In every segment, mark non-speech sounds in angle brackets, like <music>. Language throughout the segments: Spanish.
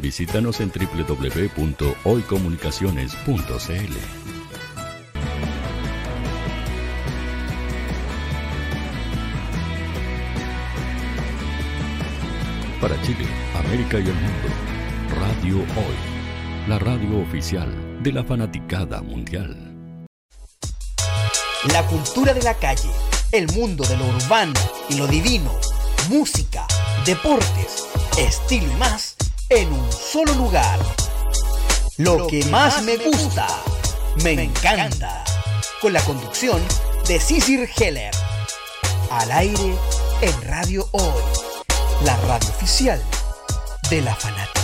Visítanos en www.hoycomunicaciones.cl. Para Chile, América y el mundo, Radio Hoy, la radio oficial de la fanaticada mundial. La cultura de la calle, el mundo de lo urbano y lo divino, música, deportes, estilo y más en un solo lugar. Lo que más me gusta, me encanta. Con la conducción de Cicir Heller. Al aire en Radio Hoy, la radio oficial de la fanaticada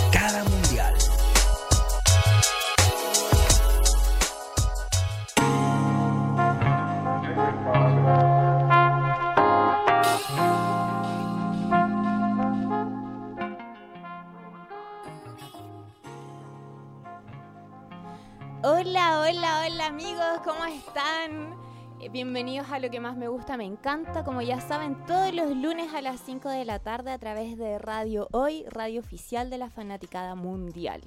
¿cómo están? Eh, Bienvenidos a lo que más me gusta, me encanta. Como ya saben, todos los lunes a las 5 de la tarde a través de Radio Hoy, radio oficial de la Fanaticada Mundial.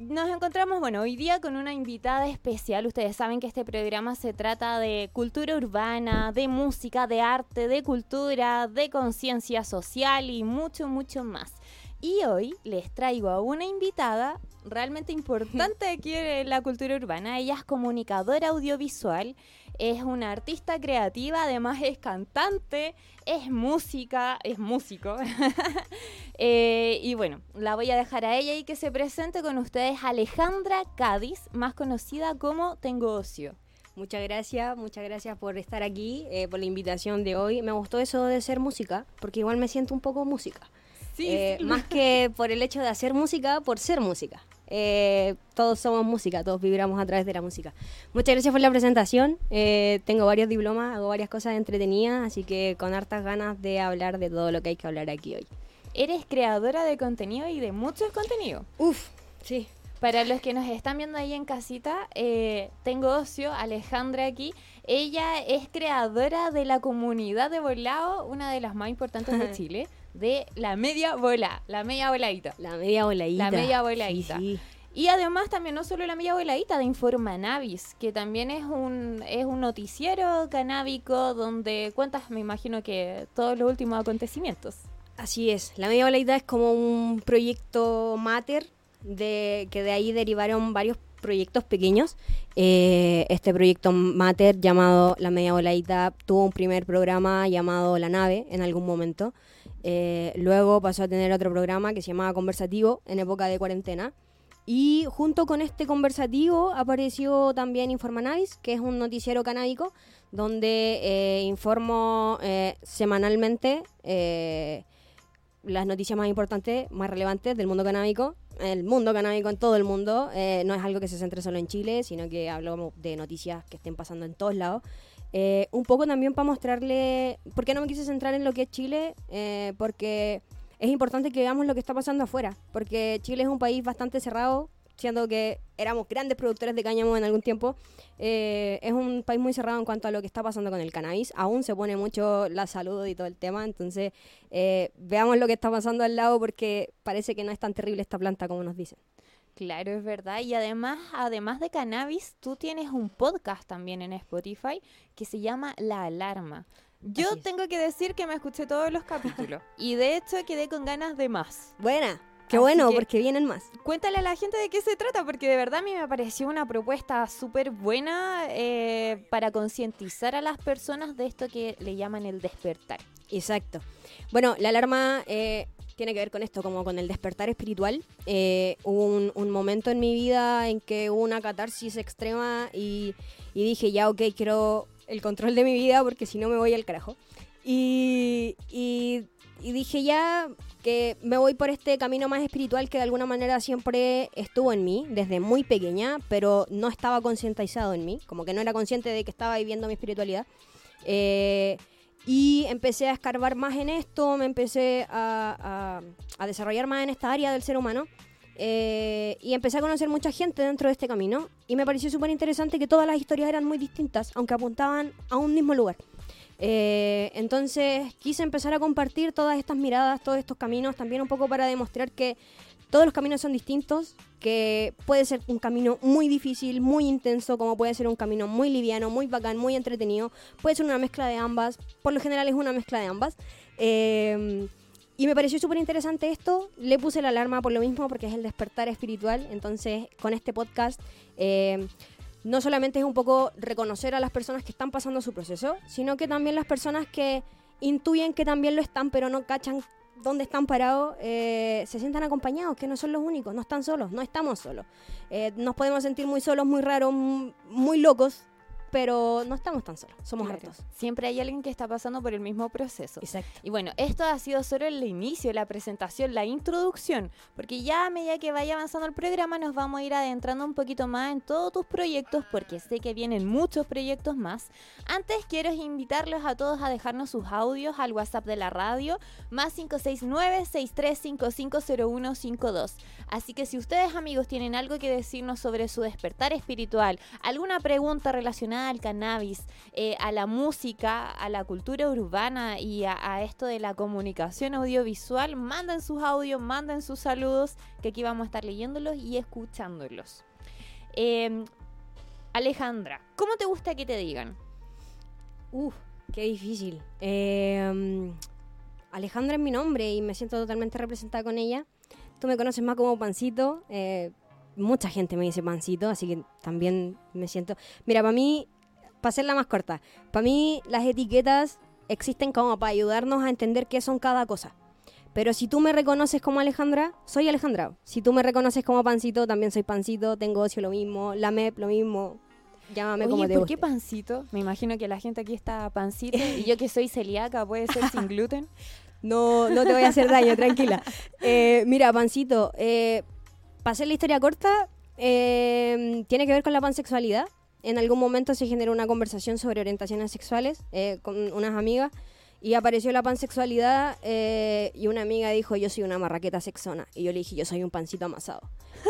Nos encontramos, bueno, hoy día con una invitada especial. Ustedes saben que este programa se trata de cultura urbana, de música, de arte, de cultura, de conciencia social y mucho, mucho más. Y hoy les traigo a una invitada realmente <laughs> importante aquí en la cultura urbana. Ella es comunicadora audiovisual, es una artista creativa, además es cantante, es música, es músico. <laughs> Eh, y bueno, la voy a dejar a ella y que se presente con ustedes Alejandra Cádiz, más conocida como Tengo Ocio. Muchas gracias, muchas gracias por estar aquí, eh, por la invitación de hoy. Me gustó eso de ser música, porque igual me siento un poco música. Sí, Eh, sí. Más que por el hecho de hacer música, por ser música. Eh, todos somos música, todos vibramos a través de la música. Muchas gracias por la presentación. Eh, tengo varios diplomas, hago varias cosas entretenidas, así que con hartas ganas de hablar de todo lo que hay que hablar aquí hoy. Eres creadora de contenido y de muchos contenidos. Uf, sí. Para los que nos están viendo ahí en casita, eh, tengo ocio, Alejandra aquí. Ella es creadora de la comunidad de volado, una de las más importantes de <laughs> Chile, de la media bola, la media voladita. La media voladita. La media voladita. Sí, sí. Y además también no solo la media voladita de Informanavis, que también es un, es un noticiero canábico donde cuentas, me imagino que todos los últimos acontecimientos. Así es, la media voladita es como un proyecto mater de que de ahí derivaron varios proyectos pequeños. Eh, este proyecto mater llamado La Media Voladita tuvo un primer programa llamado La Nave en algún momento. Eh, luego pasó a tener otro programa que se llamaba Conversativo en época de cuarentena. Y junto con este conversativo apareció también Informanavis, que es un noticiero canábico donde eh, informo eh, semanalmente eh, las noticias más importantes, más relevantes del mundo canábico. El mundo canábico en todo el mundo eh, no es algo que se centre solo en Chile, sino que hablo de noticias que estén pasando en todos lados. Eh, un poco también para mostrarle, ¿por qué no me quise centrar en lo que es Chile? Eh, porque es importante que veamos lo que está pasando afuera, porque Chile es un país bastante cerrado, siendo que éramos grandes productores de cáñamo en algún tiempo, eh, es un país muy cerrado en cuanto a lo que está pasando con el cannabis. Aún se pone mucho la salud y todo el tema, entonces eh, veamos lo que está pasando al lado porque parece que no es tan terrible esta planta como nos dicen. Claro, es verdad. Y además, además de cannabis, tú tienes un podcast también en Spotify que se llama La Alarma. Yo tengo que decir que me escuché todos los capítulos <laughs> y de hecho quedé con ganas de más. Buena, qué Así bueno, que- porque vienen más. Cuéntale a la gente de qué se trata, porque de verdad a mí me pareció una propuesta súper buena eh, para concientizar a las personas de esto que le llaman el despertar. Exacto. Bueno, la alarma eh, tiene que ver con esto, como con el despertar espiritual. Eh, hubo un, un momento en mi vida en que hubo una catarsis extrema y, y dije, ya, ok, quiero el control de mi vida porque si no me voy al carajo. Y, y- y dije ya que me voy por este camino más espiritual que de alguna manera siempre estuvo en mí desde muy pequeña, pero no estaba concientizado en mí, como que no era consciente de que estaba viviendo mi espiritualidad. Eh, y empecé a escarbar más en esto, me empecé a, desarrollar más en esta área del ser humano. eh, y empecé a conocer mucha gente dentro de este camino. Y me pareció súper interesante que todas las historias eran muy distintas, aunque apuntaban a un mismo lugar. Eh, entonces quise empezar a compartir todas estas miradas, todos estos caminos, también un poco para demostrar que todos los caminos son distintos, que puede ser un camino muy difícil, muy intenso, como puede ser un camino muy liviano, muy bacán, muy entretenido, puede ser una mezcla de ambas, por lo general es una mezcla de ambas. Eh, y me pareció súper interesante esto, le puse la alarma por lo mismo, porque es el despertar espiritual, entonces con este podcast... Eh, no solamente es un poco reconocer a las personas que están pasando su proceso, sino que también las personas que intuyen que también lo están, pero no cachan dónde están parados, eh, se sientan acompañados, que no son los únicos, no están solos, no estamos solos. Eh, nos podemos sentir muy solos, muy raros, muy locos, pero no estamos tan solos, somos claro. Siempre hay alguien que está pasando por el mismo proceso. Exacto. Y bueno, esto ha sido solo el inicio, la presentación, la introducción, porque ya a medida que vaya avanzando el programa nos vamos a ir adentrando un poquito más en todos tus proyectos, porque sé que vienen muchos proyectos más. Antes quiero invitarlos a todos a dejarnos sus audios al WhatsApp de la radio, más 569-63550152. Así que si ustedes amigos tienen algo que decirnos sobre su despertar espiritual, alguna pregunta relacionada al cannabis, eh, a la música, a la cultura urbana y a, esto de la comunicación audiovisual, manden sus audios, manden sus saludos, que aquí vamos a estar leyéndolos y escuchándolos. Em, Alejandra, ¿cómo te gusta que te digan? Uf, qué difícil. Em, Alejandra es mi nombre y me siento totalmente representada con ella. Tú me conoces más como Pancito. Eh, mucha gente me dice pancito, así que también me siento... Mira, para mí, para ser la más corta, para mí las etiquetas existen como para ayudarnos a entender qué son cada cosa. Pero si tú me reconoces como Alejandra, soy Alejandra. Si tú me reconoces como Pancito, también soy Pancito. Tengo ocio lo mismo, la MEP lo mismo. Llámame como te ¿por qué Pancito? Me imagino que la gente aquí está Pancito. <laughs> y yo que soy celíaca, puede ser sin gluten. <laughs> No, no te voy a hacer daño, tranquila. <laughs> Eh, mira, Pancito, eh, para hacer la historia corta, em, tiene que ver con la pansexualidad. En algún momento se generó una conversación sobre orientaciones sexuales eh, con unas amigas y apareció la pansexualidad eh, y una amiga dijo, yo soy una marraqueta sexona. Y yo le dije, yo soy un pancito amasado.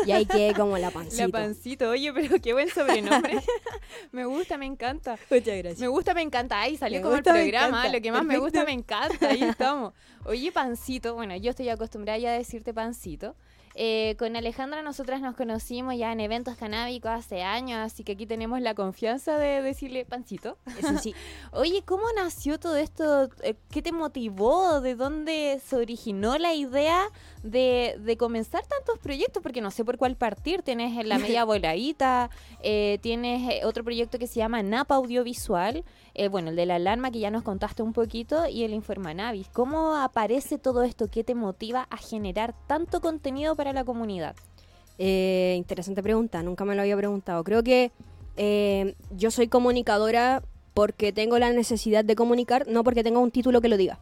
Y ahí quedé como la <laughs> pancito. La pancito, oye, pero qué buen sobrenombre. <laughs> me gusta, me encanta. Muchas gracias. Me gusta, me encanta. Ahí salió como el programa. Lo que más me gusta, me encanta. Ahí <laughs> estamos. Oye, pancito, bueno, yo estoy acostumbrada ya a decirte pancito. Eh, con Alejandra nosotras nos conocimos ya en eventos canábicos hace años, así que aquí tenemos la confianza de decirle pancito. Eso sí. <laughs> Oye, ¿cómo nació todo esto? Eh, ¿Qué te motivó? ¿De dónde se originó la idea de, comenzar tantos proyectos? Porque no sé por cuál partir. Tienes la media <laughs> voladita, eh, tienes otro proyecto que se llama Napa Audiovisual, bueno, el de la alarma que ya nos contaste un poquito y el Informanavis. ¿Cómo aparece todo esto? ¿Qué te motiva a generar tanto contenido para la comunidad? Eh, interesante pregunta, nunca me lo había preguntado. Creo que eh, yo soy comunicadora porque tengo la necesidad de comunicar, no porque tenga un título que lo diga.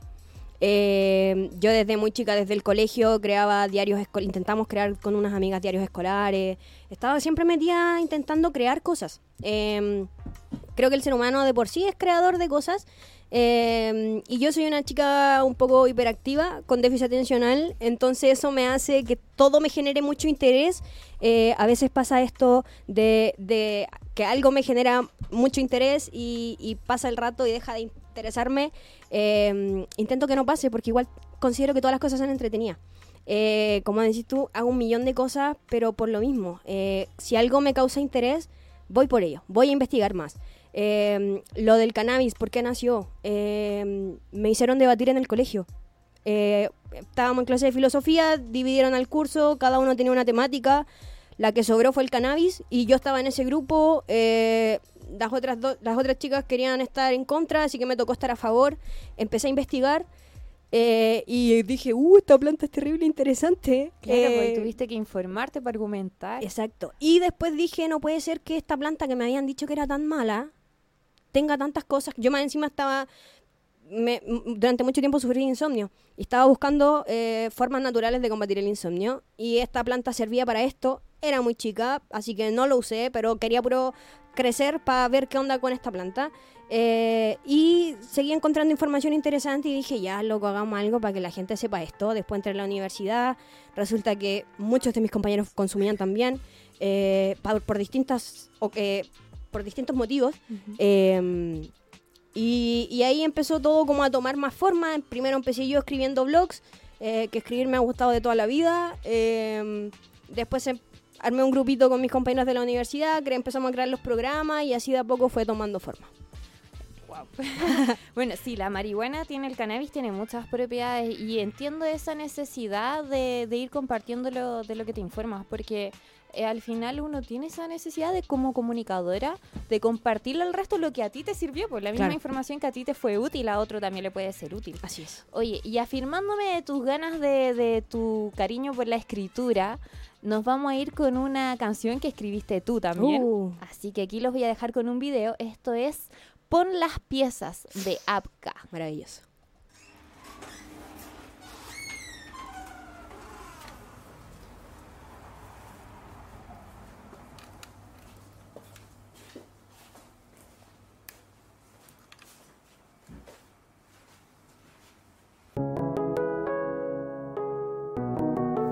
Eh, yo desde muy chica, desde el colegio, creaba diarios intentamos crear con unas amigas diarios escolares. Estaba siempre metida intentando crear cosas. creo que el ser humano de por sí es creador de cosas Em, y yo soy una chica un poco hiperactiva, con déficit atencional, entonces eso me hace que todo me genere mucho interés. Eh, a veces pasa esto de, que algo me genera mucho interés y, pasa el rato y deja de interesarme. Em, intento que no pase porque igual considero que todas las cosas son entretenidas. Eh, como decís tú, hago un millón de cosas, pero por lo mismo, eh, si algo me causa interés, voy por ello, voy a investigar más. Em, lo del cannabis, ¿por qué nació? Me hicieron debatir en el colegio. Eh, estábamos en clase de filosofía, dividieron el curso, cada uno tenía una temática. La que sobró fue el cannabis y yo estaba en ese grupo. Eh, las, otras las otras chicas querían estar en contra, así que me tocó estar a favor. Empecé a investigar. Eh, y dije, uh, esta planta es terrible, interesante. Claro, porque tuviste que informarte para argumentar. Exacto. Y después dije, no puede ser que esta planta que me habían dicho que era tan mala, tenga tantas cosas. Yo más encima estaba, durante mucho tiempo sufrí insomnio y estaba buscando eh, formas naturales de combatir el insomnio y esta planta servía para esto. Era muy chica, así que no lo usé, pero quería puro crecer para ver qué onda con esta planta. Eh, y seguí encontrando información interesante y dije, ya, loco, hagamos algo para que la gente sepa esto. Después entré a la universidad, resulta que muchos de mis compañeros consumían también, eh, por, distintas... o que por distintos motivos. Em, y, ahí empezó todo como a tomar más forma. Primero empecé yo escribiendo blogs, eh, que escribir me ha gustado de toda la vida. Eh, después em- armé un grupito con mis compañeros de la universidad, cre- empezamos a crear los programas y así de a poco fue tomando forma. <laughs> Bueno, sí, la marihuana tiene, el cannabis tiene muchas propiedades y entiendo esa necesidad de, de ir compartiendo lo, de lo que te informas, porque eh, al final uno tiene esa necesidad de como comunicadora, de compartirle al resto lo que a ti te sirvió, pues la misma Claro. información que a ti te fue útil, a otro también le puede ser útil. Así es. Oye, y afirmándome de tus ganas de, de tu cariño por la escritura, nos vamos a ir con una canción que escribiste tú también. Uh. Así que aquí los voy a dejar con un video. Esto es Pon las piezas de Apka. Maravilloso.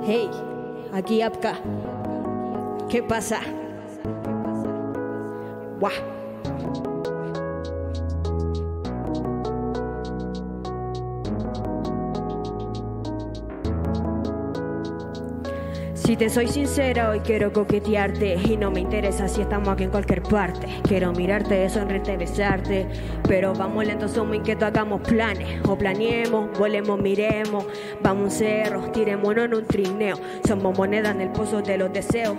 Hey, aquí Apka. ¿Qué pasa? Guau. Si te soy sincera, hoy quiero coquetearte y no me interesa si estamos aquí en cualquier parte. Quiero mirarte, sonreírte, besarte, pero vamos lento, somos inquietos, hagamos planes o planeemos, volemos, miremos, vamos a un cerro, tirémonos en un trineo. Somos moneda en el pozo de los deseos,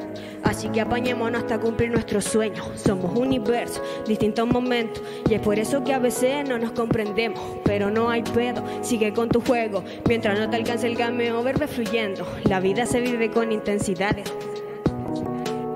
así que apañémonos hasta cumplir nuestros sueños. Somos universo, distintos momentos y es por eso que a veces no nos comprendemos, pero no hay pedo. Sigue con tu juego mientras no te alcance el game over ve fluyendo. La vida se vive con intensidades.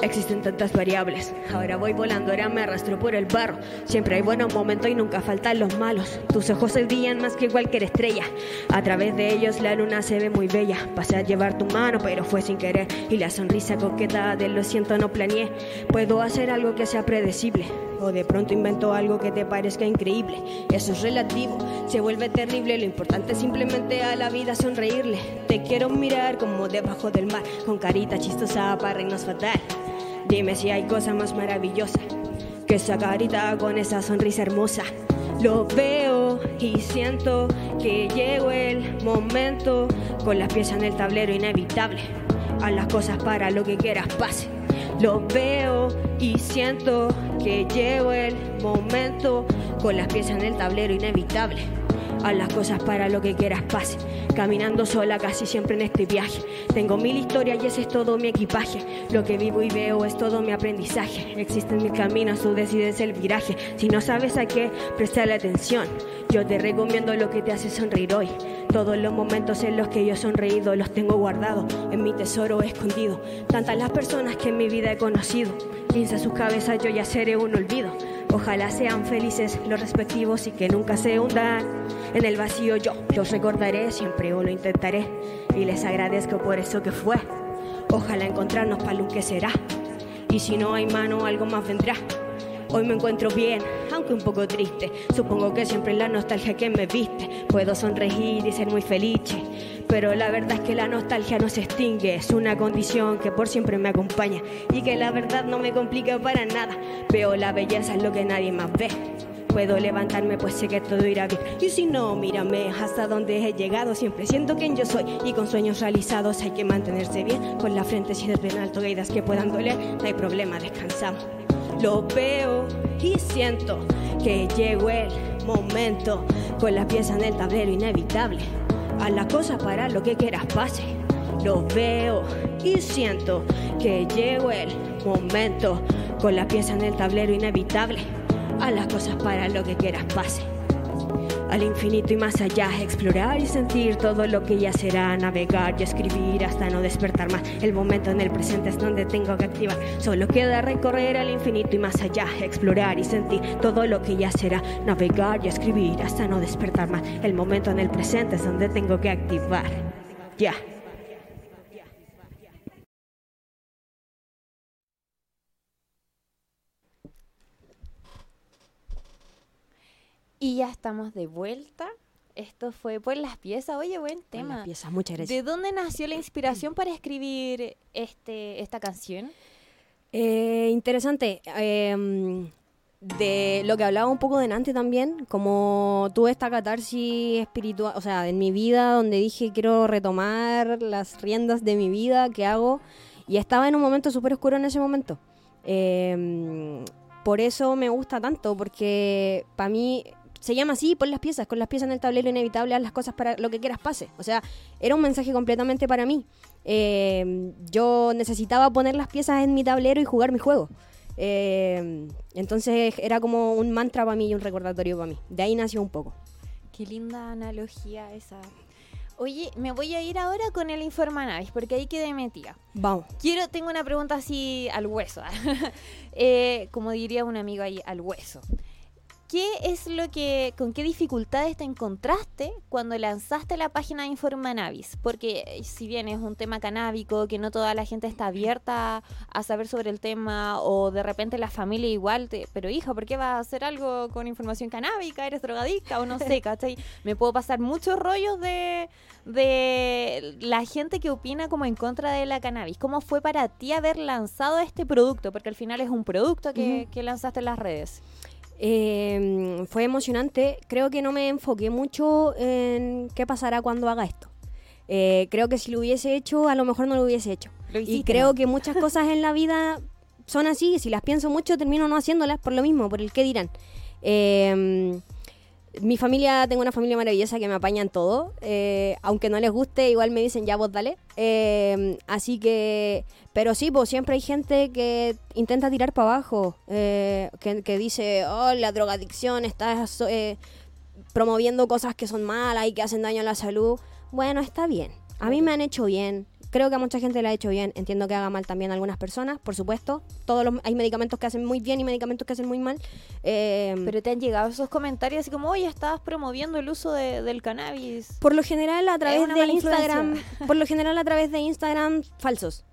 Existen tantas variables. Ahora voy volando, ahora me arrastro por el barro. Siempre hay buenos momentos y nunca faltan los malos. Tus ojos se brillan más que cualquier estrella. A través de ellos la luna se ve muy bella. Pasé a llevar tu mano, pero fue sin querer. Y la sonrisa coqueta de lo siento, no planeé. Puedo hacer algo que sea predecible. O de pronto invento algo que te parezca increíble. Eso es relativo, se vuelve terrible. Lo importante es simplemente a la vida sonreírle. Te quiero mirar como debajo del mar, con carita chistosa para reinos fatal. Dime si hay cosa más maravillosa que esa carita con esa sonrisa hermosa. Lo veo y siento que llegó el momento con las piezas en el tablero inevitable. Haz las cosas para lo que quieras pase. Lo veo y siento que llegó el momento con las piezas en el tablero inevitable. Haz las cosas para lo que quieras pase. Caminando sola casi siempre en este viaje. Tengo mil historias y ese es todo mi equipaje. Lo que vivo y veo es todo mi aprendizaje. Existen mil caminos, tú decides el viraje. Si no sabes a qué, presta atención. Yo te recomiendo lo que te hace sonreír hoy. Todos los momentos en los que yo he sonreído los tengo guardados en mi tesoro escondido. Tantas las personas que en mi vida he conocido. Piensa sus cabezas, yo ya seré un olvido. Ojalá sean felices los respectivos y que nunca se hundan en el vacío. Yo los recordaré siempre lo intentaré y les agradezco por eso que fue. Ojalá encontrarnos para lo que será. Y si no hay mano, algo más vendrá. Hoy me encuentro bien, aunque un poco triste. Supongo que siempre la nostalgia que me viste. Puedo sonreír y ser muy feliz. Pero la verdad es que la nostalgia no se extingue. Es una condición que por siempre me acompaña. Y que la verdad no me complica para nada. Veo la belleza en lo que nadie más ve. Puedo levantarme pues sé que todo irá bien Y si no, mírame hasta donde he llegado Siempre siento quien yo soy y con sueños realizados Hay que mantenerse bien con la frente siempre en alto Caídas que puedan doler, no hay problema, descansamos Lo veo y siento que llegó el momento Con las piezas en el tablero inevitable Haz las cosas para lo que quieras pase Lo veo y siento que llegó el momento Con las piezas en el tablero inevitable a las cosas para lo que quieras pase. Al infinito y más allá, explorar y sentir todo lo que ya será, navegar y escribir hasta no despertar más. El momento en el presente es donde tengo que activar. Solo queda recorrer al infinito y más allá, explorar y sentir todo lo que ya será, navegar y escribir hasta no despertar más. El momento en el presente es donde tengo que activar. Ya. Y ya estamos de vuelta. Esto fue por las piezas. Oye, buen tema. las piezas, muchas ¿De gracias. dónde nació la inspiración para escribir este, esta canción? Eh, interesante. Eh, de lo que hablaba un poco delante también, como tuve esta catarsis espiritual, o sea, en mi vida donde dije quiero retomar las riendas de mi vida, ¿qué hago? Y estaba en un momento súper oscuro en ese momento. Em, por eso me gusta tanto, porque para mí se llama así, pon las piezas, con las piezas en el tablero inevitable, haz las cosas para lo que quieras pase. O sea, era un mensaje completamente para mí. Em, yo necesitaba poner las piezas en mi tablero y jugar mi juego. Eh, entonces era como un mantra para mí y un recordatorio para mí. De ahí nació un poco. Qué linda analogía esa. Oye, me voy a ir ahora con el Informanavis, porque ahí quedé metida. Vamos. Quiero, tengo una pregunta así al hueso. <laughs> eh, como diría un amigo ahí, al hueso. ¿Qué es lo que, con qué dificultades te encontraste cuando lanzaste la página de Informanavis? Porque eh, si bien es un tema canábico, que no toda la gente está abierta a saber sobre el tema, o de repente la familia igual, te, pero hija, ¿por qué vas a hacer algo con información canábica? ¿Eres drogadicta o no sé, <laughs> cachai? Me puedo pasar muchos rollos de, de la gente que opina como en contra de la cannabis. ¿Cómo fue para ti haber lanzado este producto? Porque al final es un producto que, que lanzaste en las redes. Eh, fue emocionante. Creo que no me enfoqué mucho en qué pasará cuando haga esto. Eh, creo que si lo hubiese hecho, a lo mejor no lo hubiese hecho. y creo que muchas cosas en la vida son así. Si las pienso mucho, termino no haciéndolas por lo mismo, por el qué dirán. Eh, mi familia, tengo una familia maravillosa que me apaña en todo. Eh, aunque no les guste, igual me dicen ya vos dale. Eh, así que, pero sí, pues siempre hay gente que intenta tirar para abajo. Eh, que, dice, oh, la drogadicción está promoviendo cosas que son malas y que hacen daño a la salud. Bueno, está bien. A mí me han hecho bien. Creo que a mucha gente le ha hecho bien. Entiendo que haga mal también a algunas personas, por supuesto. Todos los, hay medicamentos que hacen muy bien y medicamentos que hacen muy mal. Eh, Pero te han llegado esos comentarios así como, oye, estabas promoviendo el uso del cannabis. Por lo general a través de Instagram, por lo general a través de Instagram falsos.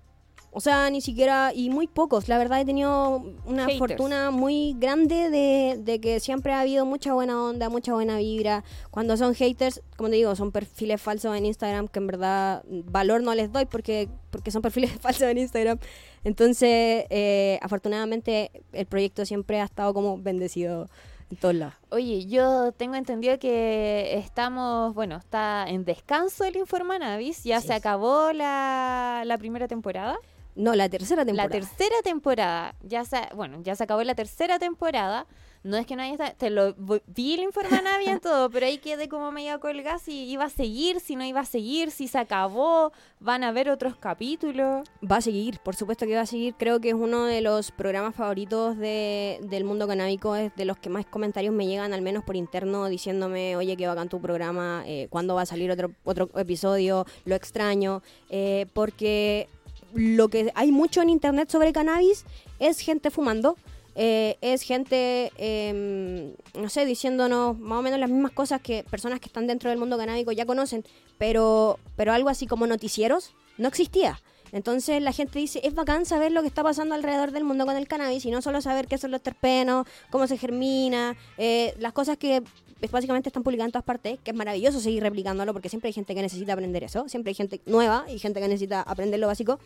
O sea, ni siquiera, y muy pocos. La verdad he tenido una fortuna muy grande de, que siempre ha habido mucha buena onda, mucha buena vibra. Cuando son haters, como te digo, son perfiles falsos en Instagram que en verdad valor no les doy porque, porque son perfiles <laughs> falsos en Instagram. Entonces, eh, afortunadamente, el proyecto siempre ha estado como bendecido en todos lados. Oye, yo tengo entendido que estamos, bueno, está en descanso el Informa Navis, ya se acabó la, la primera temporada. No, la tercera temporada. La tercera temporada. Ya se, bueno, ya se acabó la tercera temporada. No es que no haya te lo vi el informe bien todo, pero ahí quedé como medio colgada si iba a seguir, si no iba a seguir, si se acabó, van a haber otros capítulos. Va a seguir, por supuesto que va a seguir. Creo que es uno de los programas favoritos de, del mundo canábico, es de los que más comentarios me llegan, al menos por interno, diciéndome, oye, que bacán tu programa, eh, cuándo va a salir otro, otro episodio, lo extraño, eh, porque lo que hay mucho en internet sobre cannabis es gente fumando. Eh, es gente, em, no sé, diciéndonos más o menos las mismas cosas que personas que están dentro del mundo canábico ya conocen, pero, pero algo así como noticieros no existía. Entonces la gente dice, es bacán saber lo que está pasando alrededor del mundo con el cannabis y no solo saber qué son los terpenos, cómo se germina, eh, las cosas que básicamente están publicadas en todas partes, que es maravilloso seguir replicándolo porque siempre hay gente que necesita aprender eso, siempre hay gente nueva y gente que necesita aprender lo básico.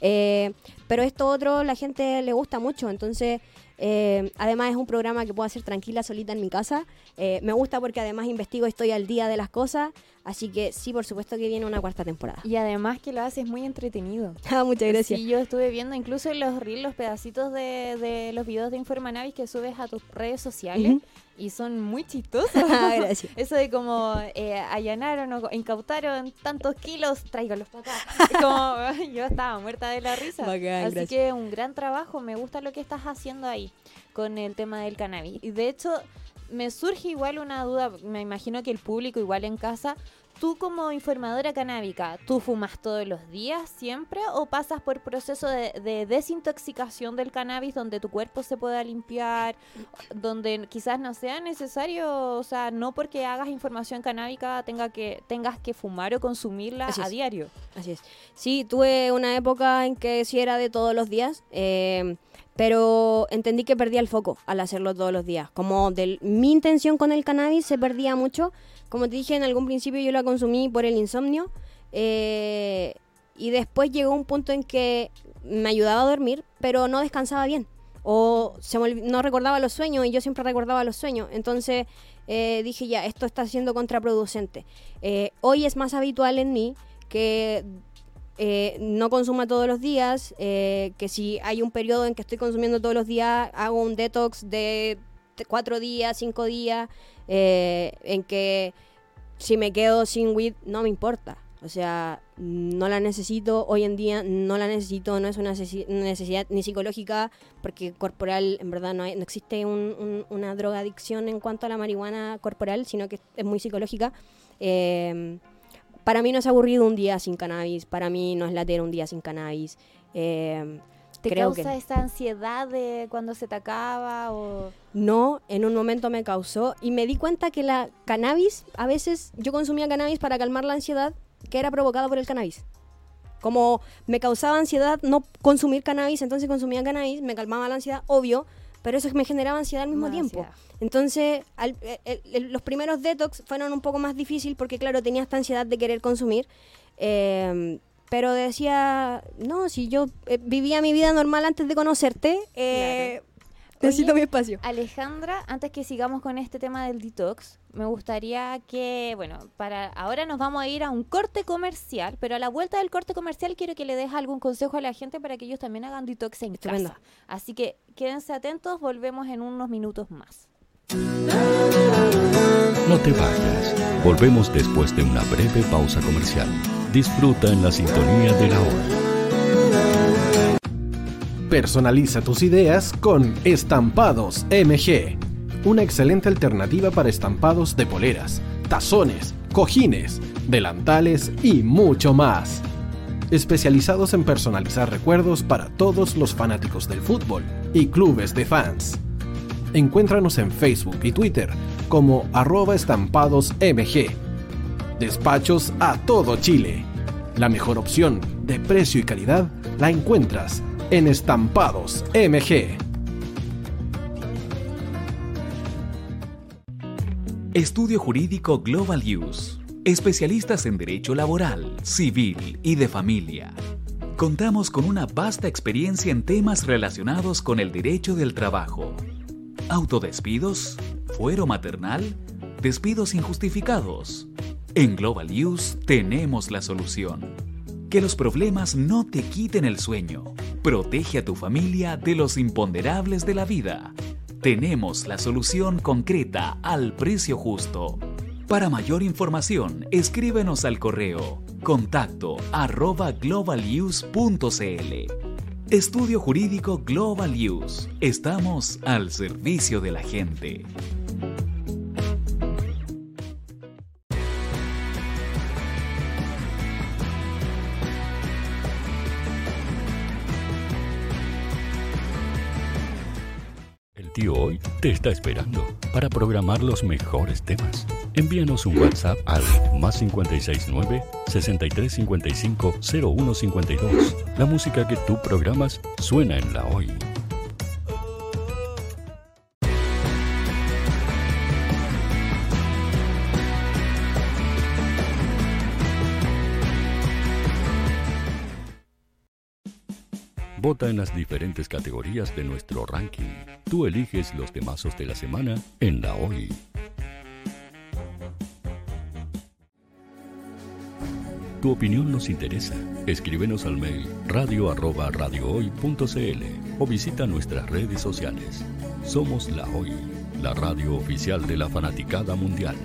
Eh, pero esto otro la gente le gusta mucho, entonces eh, además es un programa que puedo hacer tranquila, solita en mi casa. Eh, me gusta porque además investigo, estoy al día de las cosas. Así que sí, por supuesto que viene una cuarta temporada. Y además que lo haces muy entretenido. <laughs> Ah, muchas gracias. Sí, yo estuve viendo incluso los reels, los pedacitos de, los videos de Informanavis que subes a tus redes sociales. Y son muy chistosos. <laughs> Ah, gracias. <laughs> Eso de como eh, allanaron o incautaron tantos kilos, tráigalos para acá. como yo estaba muerta de la risa. Así que un gran trabajo, me gusta lo que estás haciendo ahí con el tema del cannabis. Y de hecho, me surge igual una duda, me imagino que el público igual en casa, tú como informadora canábica, ¿tú fumas todos los días siempre o pasas por proceso de, desintoxicación del cannabis donde tu cuerpo se pueda limpiar, donde quizás no sea necesario, o sea, no porque hagas información canábica tenga que, tengas que fumar o consumirla a diario? Así es. Sí, tuve una época en que sí era de todos los días. Eh, pero entendí que perdía el foco al hacerlo todos los días. Como de mi intención con el cannabis se perdía mucho. Como te dije en algún principio yo la consumí por el insomnio. Eh, y después llegó un punto en que me ayudaba a dormir, pero no descansaba bien. o no recordaba los sueños y yo siempre recordaba los sueños. Entonces eh, dije, ya, esto está siendo contraproducente. Eh, hoy es más habitual en mí que eh, no consuma todos los días, que si hay un periodo en que estoy consumiendo todos los días, hago un detox de cuatro días, cinco días, en que si me quedo sin weed no me importa. O sea, no la necesito, hoy en día no la necesito, no es una necesidad ni psicológica, porque corporal, en verdad, no, existe un, una drogadicción en cuanto a la marihuana corporal, sino que es muy psicológica. Eh, para mí no es aburrido un día sin cannabis, para mí no es later un día sin cannabis. Eh, ¿Te causa esa ansiedad de cuando se te acaba? O... No, en un momento me causó y me di cuenta que la cannabis, a veces yo consumía cannabis para calmar la ansiedad que era provocado por el cannabis. Como me causaba ansiedad no consumir cannabis, entonces consumía cannabis, me calmaba la ansiedad, obvio, pero eso me generaba ansiedad al mismo tiempo. Entonces, eh, los primeros detox fueron un poco más difícil porque, claro, tenía esta ansiedad de querer consumir. Eh, pero decía, no, si yo eh, vivía mi vida normal antes de conocerte, Necesito mi espacio. Alejandra, antes que sigamos con este tema del detox, me gustaría que, bueno, para ahora nos vamos a ir a un corte comercial, pero a la vuelta del corte comercial quiero que le dejes algún consejo a la gente para que ellos también hagan detox en casa. Así que quédense atentos, volvemos en unos minutos más. No te vayas. Volvemos después de una breve pausa comercial. Disfruta en la sintonía de la hora. Personaliza tus ideas con Estampados MG, una excelente alternativa para estampados de poleras, tazones, cojines, delantales y mucho más. Especializados en personalizar recuerdos para todos los fanáticos del fútbol y clubes de fans. Encuéntranos en Facebook y Twitter como arroba estampadosmg. Despachos a todo Chile. La mejor opción de precio y calidad la encuentras en Estampados MG. Estudio Jurídico Global Use. Especialistas en Derecho Laboral, Civil y de Familia. Contamos con una vasta experiencia en temas relacionados con el derecho del trabajo. Autodespidos, fuero maternal, despidos injustificados. En Global Use tenemos la solución. Que los problemas no te quiten el sueño. Protege a tu familia de los imponderables de la vida. Tenemos la solución concreta al precio justo. Para mayor información, escríbenos al correo contacto arroba globaluse.cl. Estudio Jurídico Global Use. Estamos al servicio de la gente. Hoy te está esperando para programar los mejores temas. Envíanos un WhatsApp al más 569 6355 0152. La música que tú programas suena en la hoy. Vota en las diferentes categorías de nuestro ranking. Tú eliges los temazos de la semana en la hoy. Tu opinión nos interesa. Escríbenos al mail radio arroba o visita nuestras redes sociales. Somos La Hoy, la radio oficial de la fanaticada mundial.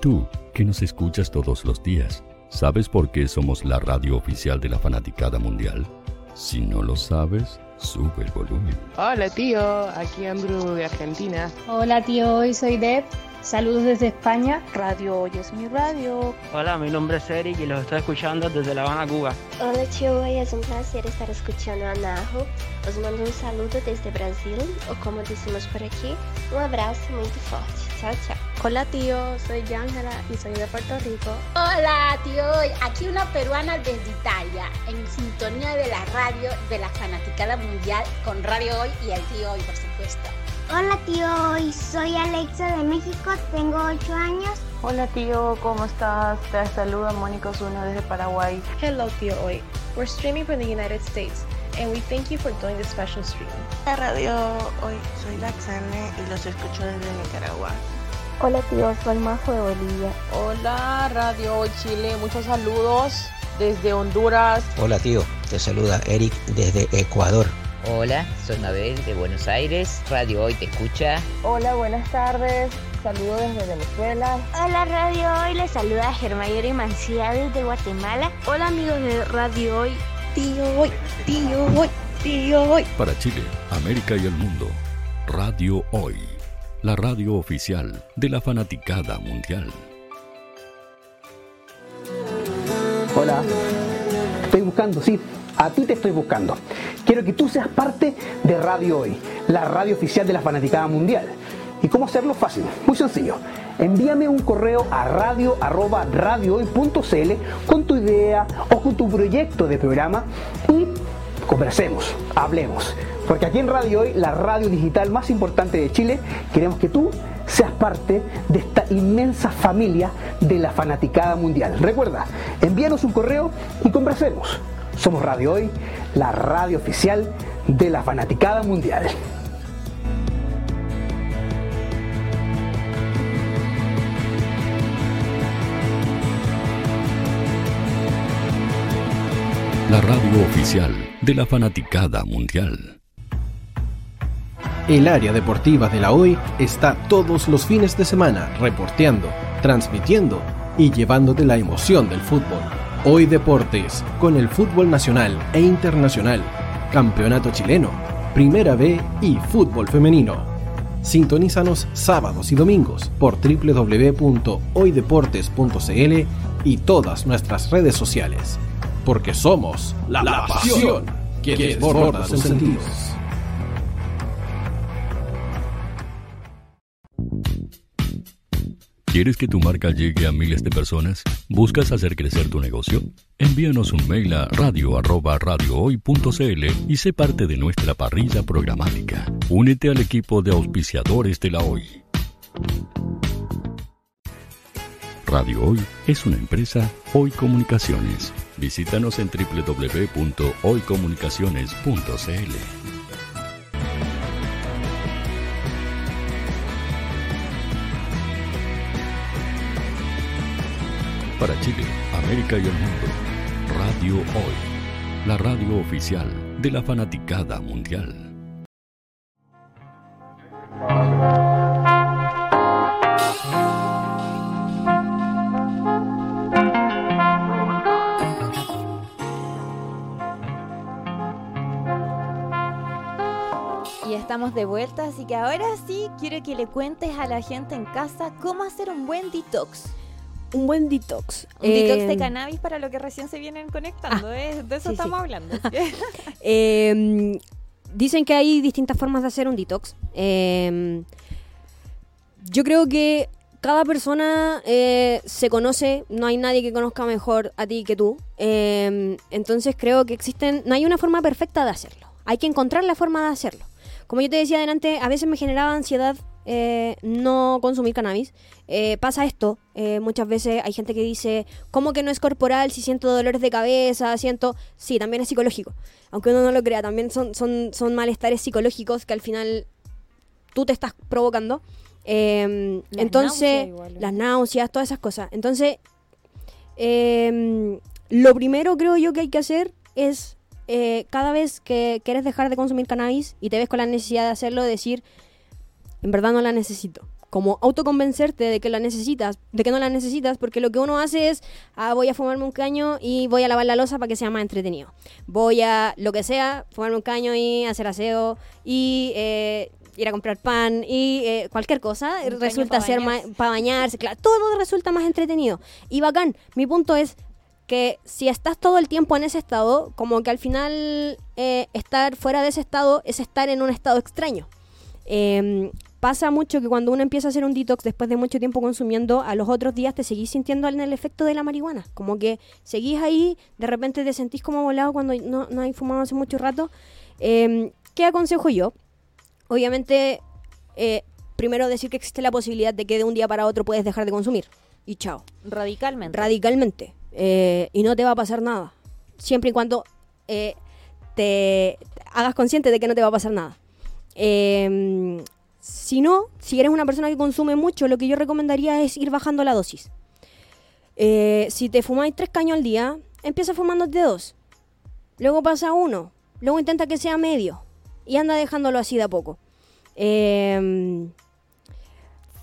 Tú que nos escuchas todos los días. ¿Sabes por qué somos la radio oficial de la fanaticada mundial? Si no lo sabes, sube el volumen. Hola tío, aquí Andrew de Argentina. Hola tío, hoy soy Deb. Saludos desde España. Radio Hoy es mi radio. Hola, mi nombre es Eric y los estoy escuchando desde La Habana, Cuba. Hola tío, hoy es un placer estar escuchando a Najo. Os mando un saludo desde Brasil, o como decimos por aquí, un abrazo muy fuerte. Hola tío, soy Yángela y soy de Puerto Rico. Hola tío, aquí una peruana desde Italia, en sintonía de la radio de la fanaticada mundial con Radio Hoy y el tío Hoy, por supuesto. Hola tío, Hoy soy Alexa de México, tengo 8 años Hola tío, ¿cómo estás? Te saluda Mónica Osuna desde Paraguay. Hello tío Hoy. We're streaming from the United States and we thank you for doing this special stream. La radio Hoy, soy Laxane y los escucho desde Nicaragua. Hola tío, soy Majo de Bolivia. Hola Radio Hoy Chile, muchos saludos desde Honduras. Hola tío, te saluda Eric desde Ecuador. Hola, soy Mabel de Buenos Aires. Radio Hoy te escucha. Hola, buenas tardes. Saludos desde Venezuela. Hola Radio Hoy, les saluda Germayori Mancía desde Guatemala. Hola amigos de Radio Hoy. Tío Hoy, tío Hoy, tío Hoy. Para Chile, América y el mundo, Radio Hoy. La radio oficial de la fanaticada mundial. Hola, estoy buscando, sí, a ti te estoy buscando. Quiero que tú seas parte de Radio Hoy, la radio oficial de la fanaticada mundial. ¿Y cómo hacerlo? Fácil, muy sencillo. Envíame un correo a radio@radiohoy.cl con tu idea o con tu proyecto de programa y conversemos, hablemos. Porque aquí en Radio Hoy, la radio digital más importante de Chile, queremos que tú seas parte de esta inmensa familia de la fanaticada mundial. Recuerda, envíanos un correo y conversemos. Somos Radio Hoy, la radio oficial de la fanaticada mundial. La radio oficial de la fanaticada mundial. El área deportiva de la Hoy está todos los fines de semana reporteando, transmitiendo y llevándote la emoción del fútbol. Hoy Deportes, con el fútbol nacional e internacional, campeonato chileno, primera B y fútbol femenino. Sintonízanos sábados y domingos por www.hoydeportes.cl y todas nuestras redes sociales. Porque somos la, la pasión que desborda sus sentidos. ¿Quieres que tu marca llegue a miles de personas? ¿Buscas hacer crecer tu negocio? Envíanos un mail a radio@radiohoy.cl y sé parte de nuestra parrilla programática. Únete al equipo de auspiciadores de la Hoy. Radio Hoy es una empresa Hoy Comunicaciones. Visítanos en www.hoycomunicaciones.cl. Para Chile, América y el mundo, Radio Hoy, la radio oficial de la fanaticada mundial. Estamos de vuelta, así que ahora sí quiero que le cuentes a la gente en casa cómo hacer un buen detox. Un buen detox. Un detox de Eh, cannabis para lo que recién se vienen conectando, ¿eh? de eso sí, estamos sí. hablando. <laughs> Eh, dicen que hay distintas formas de hacer un detox. Eh, yo creo que cada persona eh, se conoce, no hay nadie que conozca mejor a ti que tú. Eh, entonces creo que existen, no hay una forma perfecta de hacerlo. Hay que encontrar la forma de hacerlo. Como yo te decía adelante, a veces me generaba ansiedad eh, no consumir cannabis. Eh, pasa esto, eh, muchas veces hay gente que dice, ¿cómo que no es corporal si siento dolores de cabeza? Siento... Sí, también es psicológico. Aunque uno no lo crea, también son, son, son malestares psicológicos que al final tú te estás provocando. Las entonces, náuseas las náuseas, todas esas cosas. Entonces, eh, lo primero creo yo que hay que hacer es eh, cada vez que quieres dejar de consumir cannabis y te ves con la necesidad de hacerlo, decir, en verdad no la necesito. Como autoconvencerte de que la necesitas, de que no la necesitas, porque lo que uno hace es, ah, voy a fumarme un caño y voy a lavar la losa para que sea más entretenido. Voy a, lo que sea, fumarme un caño y hacer aseo y eh, ir a comprar pan y eh, cualquier cosa Un resulta ser más para bañarse, claro, todo resulta más entretenido y bacán. Mi punto es que si estás todo el tiempo en ese estado, como que al final eh, estar fuera de ese estado es estar en un estado extraño. Eh, pasa mucho que cuando uno empieza a hacer un detox después de mucho tiempo consumiendo, a los otros días te seguís sintiendo en el efecto de la marihuana. Como que seguís ahí, de repente te sentís como volado cuando no, no hay fumado hace mucho rato. Eh, ¿Qué aconsejo yo? Obviamente, eh, primero decir que existe la posibilidad de que de un día para otro puedes dejar de consumir. y chao. Radicalmente. Radicalmente. Eh, y no te va a pasar nada. Siempre y cuando eh, te hagas consciente de que no te va a pasar nada. Em, si no, si eres una persona que consume mucho, lo que yo recomendaría es ir bajando la dosis. Eh, si te fumáis tres caños al día, empieza fumándote dos. Luego pasa uno. Luego intenta que sea medio. Y anda dejándolo así de a poco. Eh,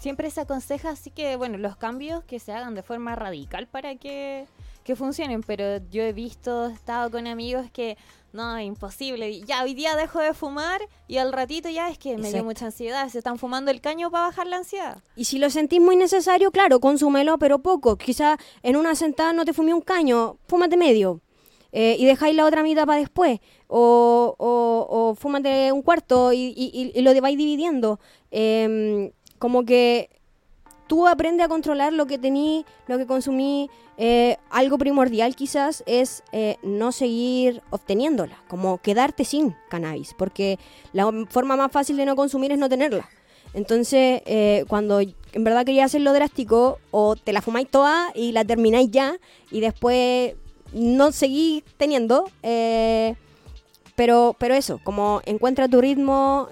Siempre se aconseja así que, bueno, los cambios que se hagan de forma radical para que, que funcionen. Pero yo he visto, he estado con amigos que no, imposible. Ya hoy día dejo de fumar y al ratito ya es que me dio mucha ansiedad. Se están fumando el caño para bajar la ansiedad. Y si lo sentís muy necesario, claro, consúmelo, pero poco. Quizá en una sentada no te fumé un caño, fúmate medio. Eh, y dejáis la otra mitad para después. O, o, o, fúmate un cuarto y, y, y lo vais dividiendo. Eh, como que tú aprendes a controlar lo que tení, lo que consumí. Eh, algo primordial quizás es eh, no seguir obteniéndola, como quedarte sin cannabis, porque la forma más fácil de no consumir es no tenerla. Entonces, eh, cuando en verdad quería hacerlo drástico, o te la fumáis toda y la termináis ya, y después no seguís teniendo. pero, pero eso, como encuentra tu ritmo,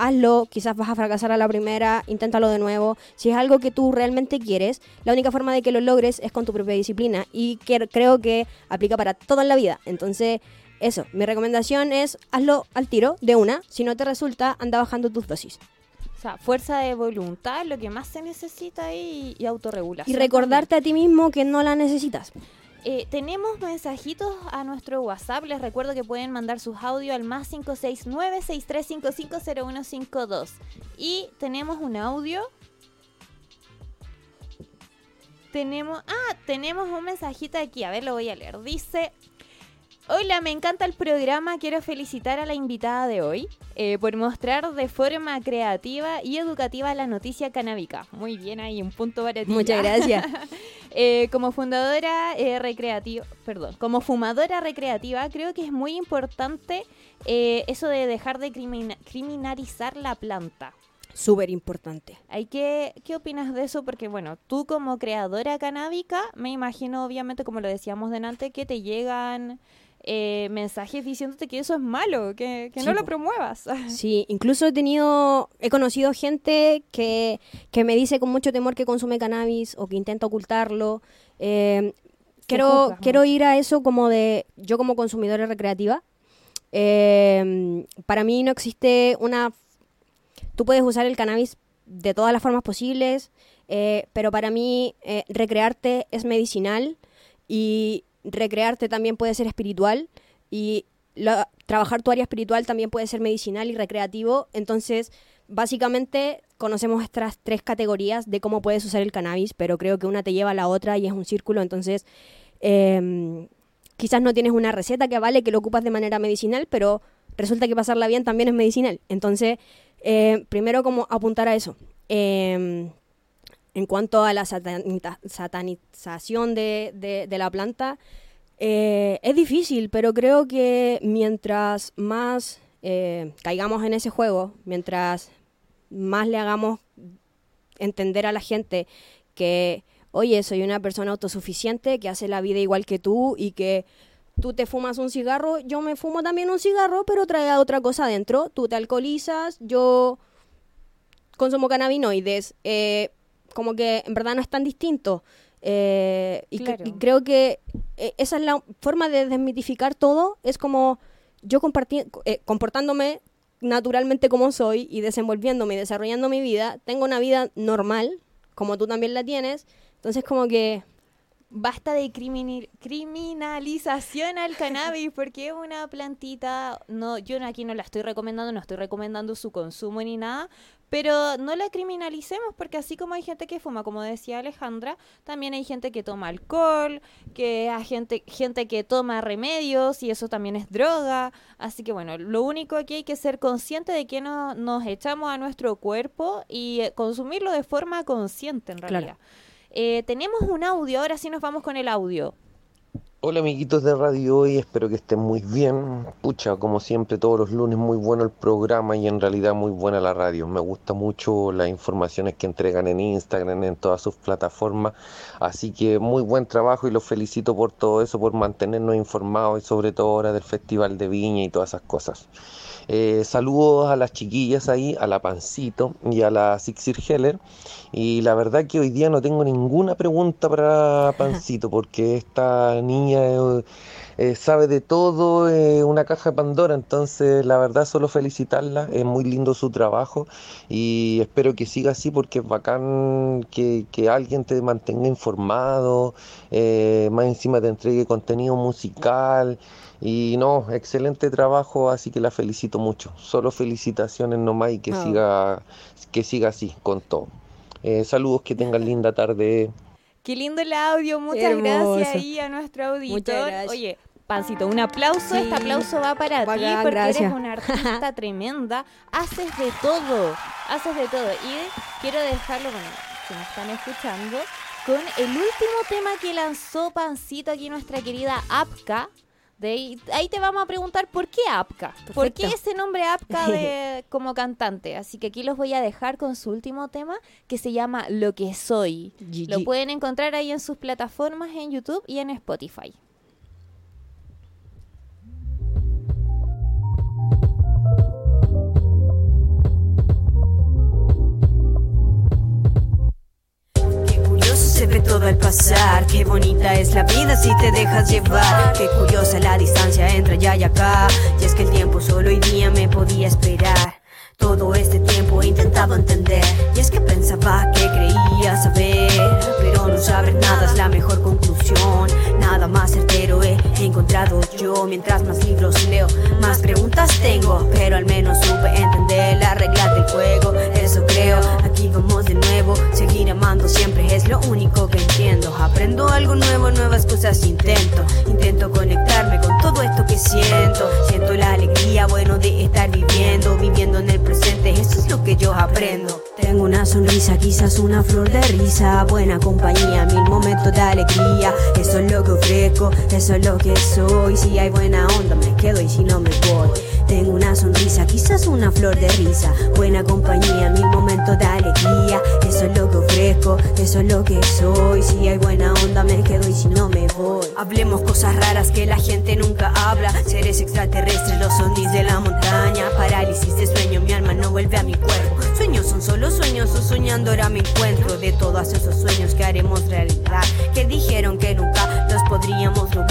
hazlo, quizás vas a fracasar a la primera, inténtalo de nuevo. Si es algo que tú realmente quieres, la única forma de que lo logres es con tu propia disciplina y que creo que aplica para toda la vida. Entonces, eso, mi recomendación es hazlo al tiro, de una. Si no te resulta, anda bajando tus dosis. O sea, fuerza de voluntad, lo que más se necesita y, y autorregulación. Y recordarte a ti mismo que no la necesitas. Eh, tenemos mensajitos a nuestro WhatsApp. Les recuerdo que pueden mandar sus audios al más 569-6355-0152. Y tenemos un audio. Tenemos. Ah, tenemos un mensajito aquí. A ver, lo voy a leer. Dice. Hola, me encanta el programa. Quiero felicitar a la invitada de hoy eh, por mostrar de forma creativa y educativa la noticia canábica. Muy bien, ahí un punto para ti. Muchas gracias. <laughs> eh, como fundadora eh, recreativa, perdón, como fumadora recreativa, creo que es muy importante eso de dejar de crimin criminalizar la planta. Súper importante. Hay que, ¿Qué opinas de eso? Porque, bueno, tú como creadora canábica, me imagino, obviamente, como lo decíamos delante, que te llegan eh, mensajes diciéndote que eso es malo, que, que sí, no lo promuevas. <laughs> Sí, incluso he tenido, he conocido gente que, que, me dice con mucho temor que consume cannabis o que intenta ocultarlo. Eh, quiero, quiero ir a eso como de, yo como consumidora recreativa, eh, para mí no existe una... Tú puedes usar el cannabis de todas las formas posibles, eh, pero para mí recrearte es medicinal y recrearte también puede ser espiritual y trabajar tu área espiritual también puede ser medicinal y recreativo. Entonces, básicamente conocemos estas tres categorías de cómo puedes usar el cannabis, pero creo que una te lleva a la otra y es un círculo. Entonces, eh, quizás no tienes una receta que vale que lo ocupas de manera medicinal, pero resulta que pasarla bien también es medicinal. Entonces, eh, primero como apuntar a eso. Eh, en cuanto a la satanización de, la planta, eh, es difícil, pero creo que mientras más eh, caigamos en ese juego, mientras más le hagamos entender a la gente que, oye, soy una persona autosuficiente, que hace la vida igual que tú y que tú te fumas un cigarro, yo me fumo también un cigarro, pero trae otra cosa adentro, tú te alcoholizas, yo consumo cannabinoides. Eh, como que en verdad no es tan distinto. Eh, y, claro. y, creo que eh, esa es la forma de desmitificar todo, es como yo eh, comportándome naturalmente como soy y desenvolviéndome y desarrollando mi vida, tengo una vida normal, como tú también la tienes, entonces como que basta de criminalización al cannabis <laughs> porque es una plantita, no, yo aquí no la estoy recomendando, no estoy recomendando su consumo ni nada, pero no la criminalicemos porque así como hay gente que fuma, como decía Alejandra, también hay gente que toma alcohol, que hay gente, gente que toma remedios y eso también es droga, así que bueno, lo único aquí hay que ser consciente de que no, nos echamos a nuestro cuerpo y eh, consumirlo de forma consciente en realidad. Claro. Eh, tenemos un audio, ahora sí nos vamos con el audio. Hola amiguitos de Radio Hoy, espero que estén muy bien. Pucha, como siempre todos los lunes muy bueno el programa y en realidad muy buena la radio. Me gusta mucho las informaciones que entregan en Instagram, en todas sus plataformas. Así que muy buen trabajo y los felicito por todo eso, por mantenernos informados y sobre todo ahora del Festival de Viña y todas esas cosas. Eh, saludos a las chiquillas ahí, a la Pancito y a la Sixir Heller. Y la verdad que hoy día no tengo ninguna pregunta para <laughs> Pancito, porque esta niña eh, eh, sabe de todo, es una caja de Pandora. Entonces, la verdad, solo felicitarla. Es muy lindo su trabajo y espero que siga así, porque es bacán que, que alguien te mantenga informado, más encima te entregue contenido musical. Y no, excelente trabajo, así que la felicito mucho. Solo felicitaciones nomás y que Ah. siga que siga así con todo. Eh, saludos, que tengan linda tarde. Qué lindo el audio, muchas Hermoso. gracias ahí a nuestro auditor. Muchas gracias. Oye, Pancito, un aplauso. Este aplauso va para ti porque gracias. eres una <laughs> artista tremenda. Haces de todo, haces de todo. Y quiero dejarlo con si me están escuchando con el último tema que lanzó Pancito aquí nuestra querida Apka. De ahí, ahí te vamos a preguntar por qué Apka. ¿Por qué ese nombre Apka de, <laughs> como cantante? Así que aquí los voy a dejar con su último tema que se llama Lo que soy. Lo pueden encontrar ahí en sus plataformas en YouTube y en Spotify. Se ve todo al pasar. Qué bonita es la vida si te dejas llevar. Qué curiosa la distancia entre allá y acá. Y es que el tiempo solo hoy día me podía esperar. Todo este tiempo he intentado entender. Y es que pensaba que creía saber. Pero no saber nada es la mejor conclusión. Nada más certero he encontrado yo. Mientras más libros leo, más preguntas tengo. Pero al menos supe entender las reglas del juego. Eso creo. Aquí vamos de nuevo. Seguir amando siempre es lo único que entiendo. Aprendo algo nuevo, nuevas cosas intento. Intento conectarme con todo esto que siento. Siento la alegría, bueno, de estar viviendo. Viviendo en el presente, eso es lo que yo aprendo. Tengo una sonrisa, quizás una flor de risa. Buena compañía, mil momentos de alegría. Eso es lo que ofrezco, eso es lo que soy. Si hay buena onda, me quedo y si no me voy. Tengo una sonrisa, quizás una flor de risa. Buena compañía, mil momentos de alegría. Eso es lo que ofrezco, eso es lo que soy. Si hay buena onda, me quedo y si no me voy. Hablemos cosas raras que la gente nunca habla. Seres extraterrestres, los zombies de la montaña. Parálisis de sueño, mi alma no vuelve a mi cuerpo. Sueños son solo sueños, o soñando ahora me encuentro de todos esos sueños que haremos realidad. Que dijeron que nunca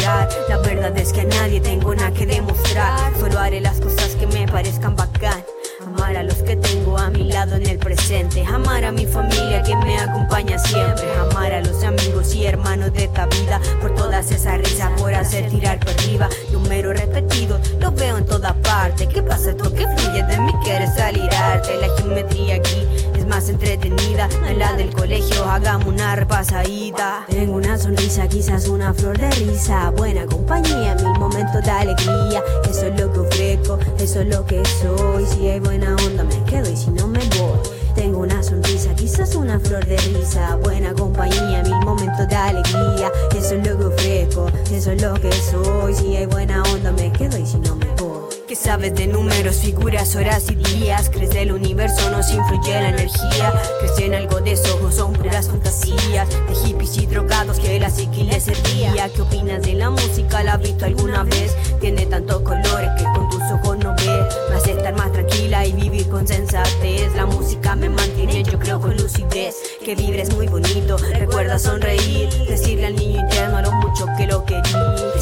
La verdad es que a nadie tengo nada que demostrar. Solo haré las cosas que me parezcan bacán. Amar a los que tengo a mi lado en el presente. Amar a mi familia que me acompaña siempre. Amar a los amigos y hermanos de esta vida. Por todas esas risas, por hacer tirar por arriba. Número repetido, lo veo en toda parte. ¿Qué pasa? Esto que fluye de mí quiere salir arte. La geometría aquí es más entretenida. No la del colegio, hagamos una repasadita. Tengo una sonrisa, quizás una flor de risa. Buena compañía, mil momentos de alegría. Eso es lo que ofrezco, eso es lo que soy. Si hay buena onda, me quedo y si no me voy. Tengo una sonrisa, quizás una flor de risa. Buena compañía, mil momentos de alegría. Eso es lo que ofrezco, eso es lo que soy. Si hay buena onda, me quedo y si no me voy. ¿Qué sabes de números, figuras, horas y días? ¿Crees del universo nos influye la energía? ¿Crees en algo de eso son puras fantasías? De hippies y drogados que la psiqui les servía. ¿Qué opinas de la música? ¿La has visto alguna vez? Tiene tantos colores que con tus ojos no ves. Me estar más tranquila y vivir con sensatez. La música me mantiene, yo creo, con lucidez. Que vibres muy bonito, recuerda sonreír. Decirle al niño interno lo mucho que lo quería.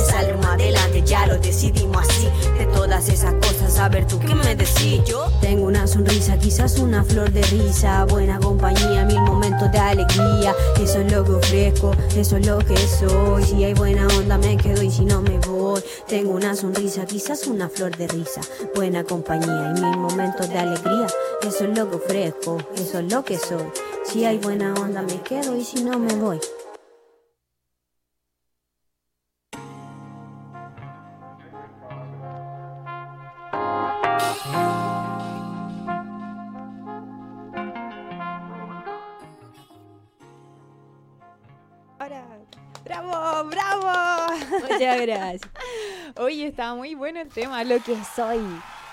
Ya lo decidimos así. De todas esas cosas, a ver tú qué me decís. Yo tengo una sonrisa, quizás una flor de risa. Buena compañía, mil momentos de alegría. Eso es lo que ofrezco, eso es lo que soy. Si hay buena onda, me quedo y si no me voy. Tengo una sonrisa, quizás una flor de risa. Buena compañía y mil momentos de alegría. Eso es lo que ofrezco, eso es lo que soy. Si hay buena onda, me quedo y si no me voy. Gracias. Oye, está muy bueno el tema, lo que soy.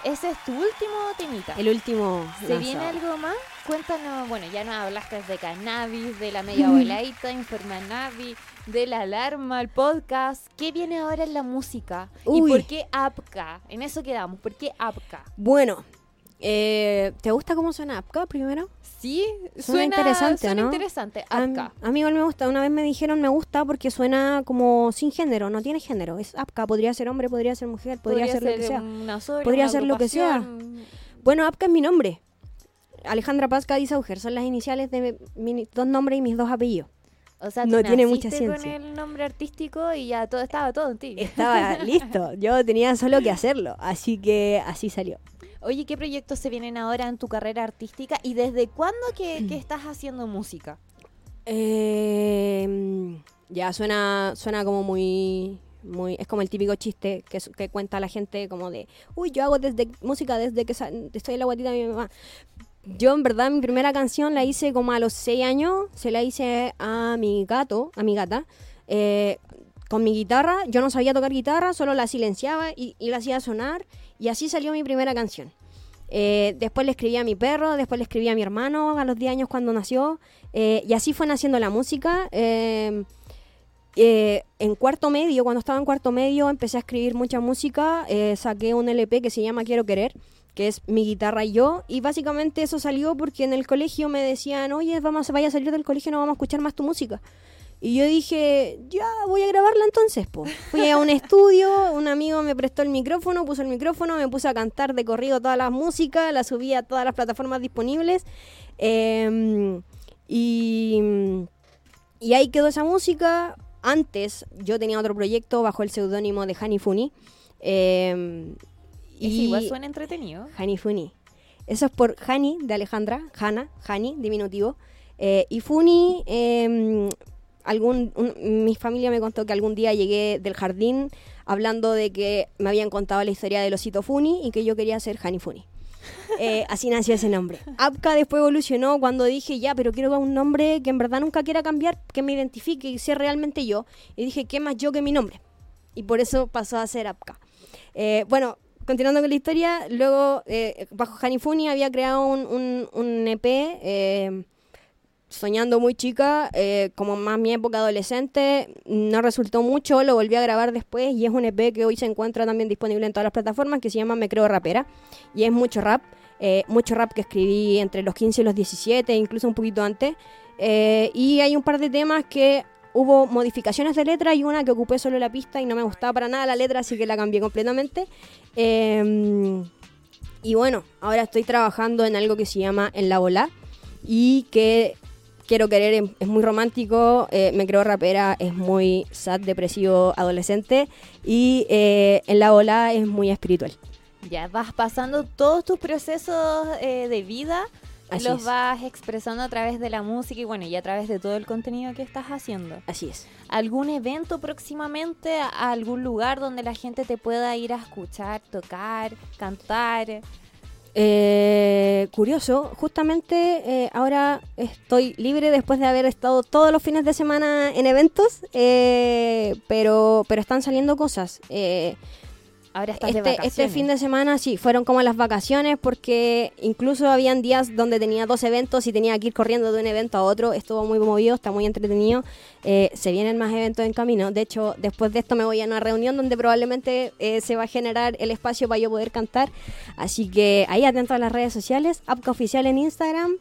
Ese es tu último temita. El último. ¿Se viene algo más? Cuéntanos, bueno, ya nos hablaste de cannabis, de la media voladita, Informa Navi, de la alarma, el podcast. ¿Qué viene ahora en la música? ¿Y por qué APCA? En eso quedamos. ¿Por qué APCA? Bueno, eh, ¿te gusta cómo suena APCA primero? Sí, suena, interesante, suena interesante. APCA. A, mí igual me gusta. Una vez me dijeron me gusta porque suena como sin género, no tiene género. Es APCA, podría ser hombre, podría ser mujer, podría, ser, lo que sea. podría ser lo que sea. Bueno, APCA es mi nombre. Alejandra Paz Cádiz Auger son las iniciales de mis dos nombres y mis dos apellidos. O sea, no tiene mucha ciencia. con el nombre artístico y ya todo estaba todo en ti. Estaba <laughs> listo. Yo tenía solo que hacerlo, así que así salió. Oye, ¿qué proyectos se vienen ahora en tu carrera artística y desde cuándo que, estás haciendo música? Eh, ya suena suena como muy muy es como el típico chiste que, que cuenta la gente como de, "Uy, yo hago desde música desde que estoy en la guatita de mi mamá." Yo en verdad mi primera canción la hice como a los 6 años, se la hice a mi gato, a mi gata, eh, con mi guitarra. Yo no sabía tocar guitarra, solo la silenciaba y, la hacía sonar y así salió mi primera canción. Eh, después le escribí a mi perro, después le escribí a mi hermano a los 10 años cuando nació eh, y así fue naciendo la música. en cuarto medio, cuando estaba en cuarto medio, empecé a escribir mucha música, saqué un LP que se llama Quiero Querer que es mi guitarra y yo, y básicamente eso salió porque en el colegio me decían, oye, vamos, vaya a salir del colegio, no vamos a escuchar más tu música. Y yo dije, ya, voy a grabarla entonces, pues. Fui a un estudio, un amigo me prestó el micrófono, puso el micrófono, me puse a cantar de corrido todas las músicas, la subí a todas las plataformas disponibles. Em, y, y ahí quedó esa música. Antes yo tenía otro proyecto bajo el seudónimo de Hani Funi. Eh, y igual suena entretenido. Hani Funi. Eso es por Hani de Alejandra, Hana, Hani, diminutivo. Eh, y Funi, algún, mi familia me contó que algún día llegué del jardín hablando de que me habían contado la historia del osito Funi y que yo quería ser Hani Funi. <laughs> Eh, así nació ese nombre. Apka después evolucionó cuando dije, ya, pero quiero un nombre que en verdad nunca quiera cambiar, que me identifique y sea realmente yo. Y dije, ¿qué más yo que mi nombre? Y por eso pasó a ser Apka. Eh, bueno, continuando con la historia, luego eh, bajo Hanifuni había creado un, un, EP eh, soñando muy chica, eh, como más mi época adolescente, no resultó mucho, lo volví a grabar después y es un EP que hoy se encuentra también disponible en todas las plataformas que se llama Me Creo Rapera y es mucho rap, mucho rap que escribí entre los 15 y los 17, incluso un poquito antes. y hay un par de temas que hubo modificaciones de letra y una que ocupé solo la pista y no me gustaba para nada la letra, así que la cambié completamente. Em, y bueno, ahora estoy trabajando en algo que se llama En la Bola y que quiero querer es muy romántico, eh, me creo rapera, es muy sad, depresivo, adolescente y eh, En la Bola es muy espiritual. Ya vas pasando todos tus procesos eh, de vida los vas expresando a través de la música y bueno, y a través de todo el contenido que estás haciendo. Así es. ¿Algún evento próximamente, a algún lugar donde la gente te pueda ir a escuchar, tocar, cantar? Eh, curioso, justamente eh, ahora estoy libre después de haber estado todos los fines de semana en eventos, eh, pero, pero están saliendo cosas. Ahora estás este, este fin de semana sí, fueron como las vacaciones porque incluso habían días donde tenía dos eventos y tenía que ir corriendo de un evento a otro. Estuvo muy movido, está muy entretenido. Eh, se vienen más eventos en camino. De hecho, después de esto me voy a una reunión donde probablemente eh, se va a generar el espacio para yo poder cantar. Así que ahí atento a las redes sociales, Apca Oficial en Instagram.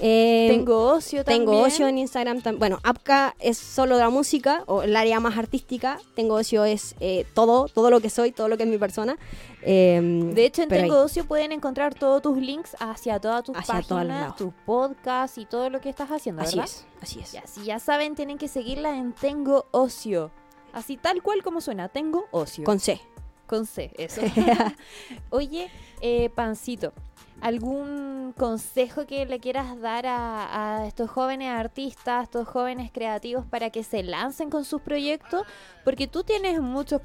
Eh, tengo ocio también. Tengo ocio en Instagram. Bueno, Apka es solo la música, o el área más artística. Tengo ocio es eh, todo, todo lo que soy, todo lo que es mi persona. Em, de hecho, en Tengo Ocio pueden encontrar todos tus links hacia todas tus páginas, tus podcasts y todo lo que estás haciendo, Así es, así es. Ya, si ya saben, tienen que seguirla en Tengo Ocio. Así tal cual como suena, Tengo Ocio. Con C. Con C, eso. <laughs> Oye, eh, Pancito, ¿Algún consejo que le quieras dar a, estos jóvenes artistas, estos jóvenes creativos para que se lancen con sus proyectos? Porque tú tienes muchos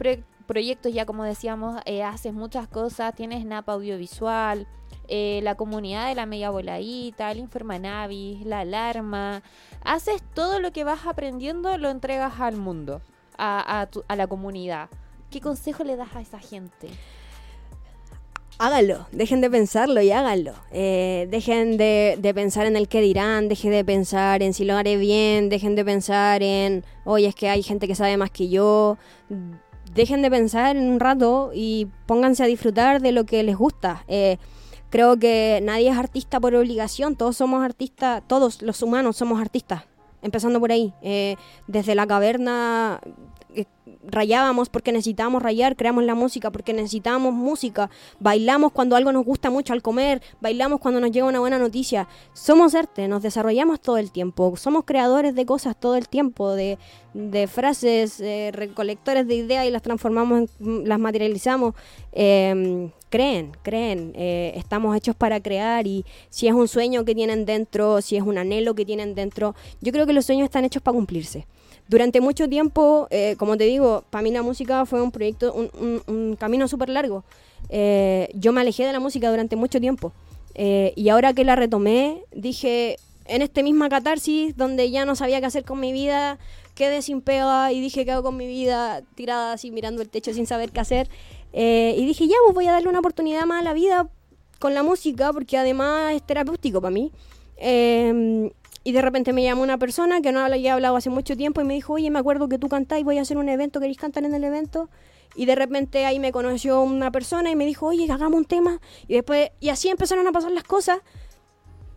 proyectos, ya como decíamos, eh, haces muchas cosas, tienes NAP audiovisual, eh, la comunidad de la media voladita, el Informanavis, la alarma. Haces todo lo que vas aprendiendo, lo entregas al mundo, a, a la comunidad. ¿Qué consejo le das a esa gente? Háganlo, dejen de pensarlo y háganlo. Eh, dejen de, pensar en el que dirán, dejen de pensar en si lo haré bien, dejen de pensar en, oye, es que hay gente que sabe más que yo. Dejen de pensar en un rato y pónganse a disfrutar de lo que les gusta. Eh, creo que nadie es artista por obligación, todos somos artistas, todos los humanos somos artistas. Empezando por ahí, eh, desde la caverna rayábamos porque necesitábamos rayar, creamos la música porque necesitábamos música, bailamos cuando algo nos gusta mucho al comer, bailamos cuando nos llega una buena noticia. Somos arte, nos desarrollamos todo el tiempo, somos creadores de cosas todo el tiempo, de, frases, eh, recolectores de ideas y las transformamos, las materializamos. Em, creen, creen, eh, estamos hechos para crear y si es un sueño que tienen dentro, si es un anhelo que tienen dentro, yo creo que los sueños están hechos para cumplirse. Durante mucho tiempo, eh, como te digo, para mí la música fue un proyecto, un, camino súper largo. Eh, yo me alejé de la música durante mucho tiempo. Eh, y ahora que la retomé, dije, en este misma catarsis, donde ya no sabía qué hacer con mi vida, quedé sin pega y dije, ¿qué hago con mi vida? Tirada así, mirando el techo sin saber qué hacer. y dije, ya, pues voy a darle una oportunidad más a la vida con la música, porque además es terapéutico para mí. Y de repente me llamó una persona que no había hablado hace mucho tiempo y me dijo, oye, me acuerdo que tú cantás y voy a hacer un evento, ¿queréis cantar en el evento? Y de repente ahí me conoció una persona y me dijo, oye, hagamos un tema. Y después, y así empezaron a pasar las cosas.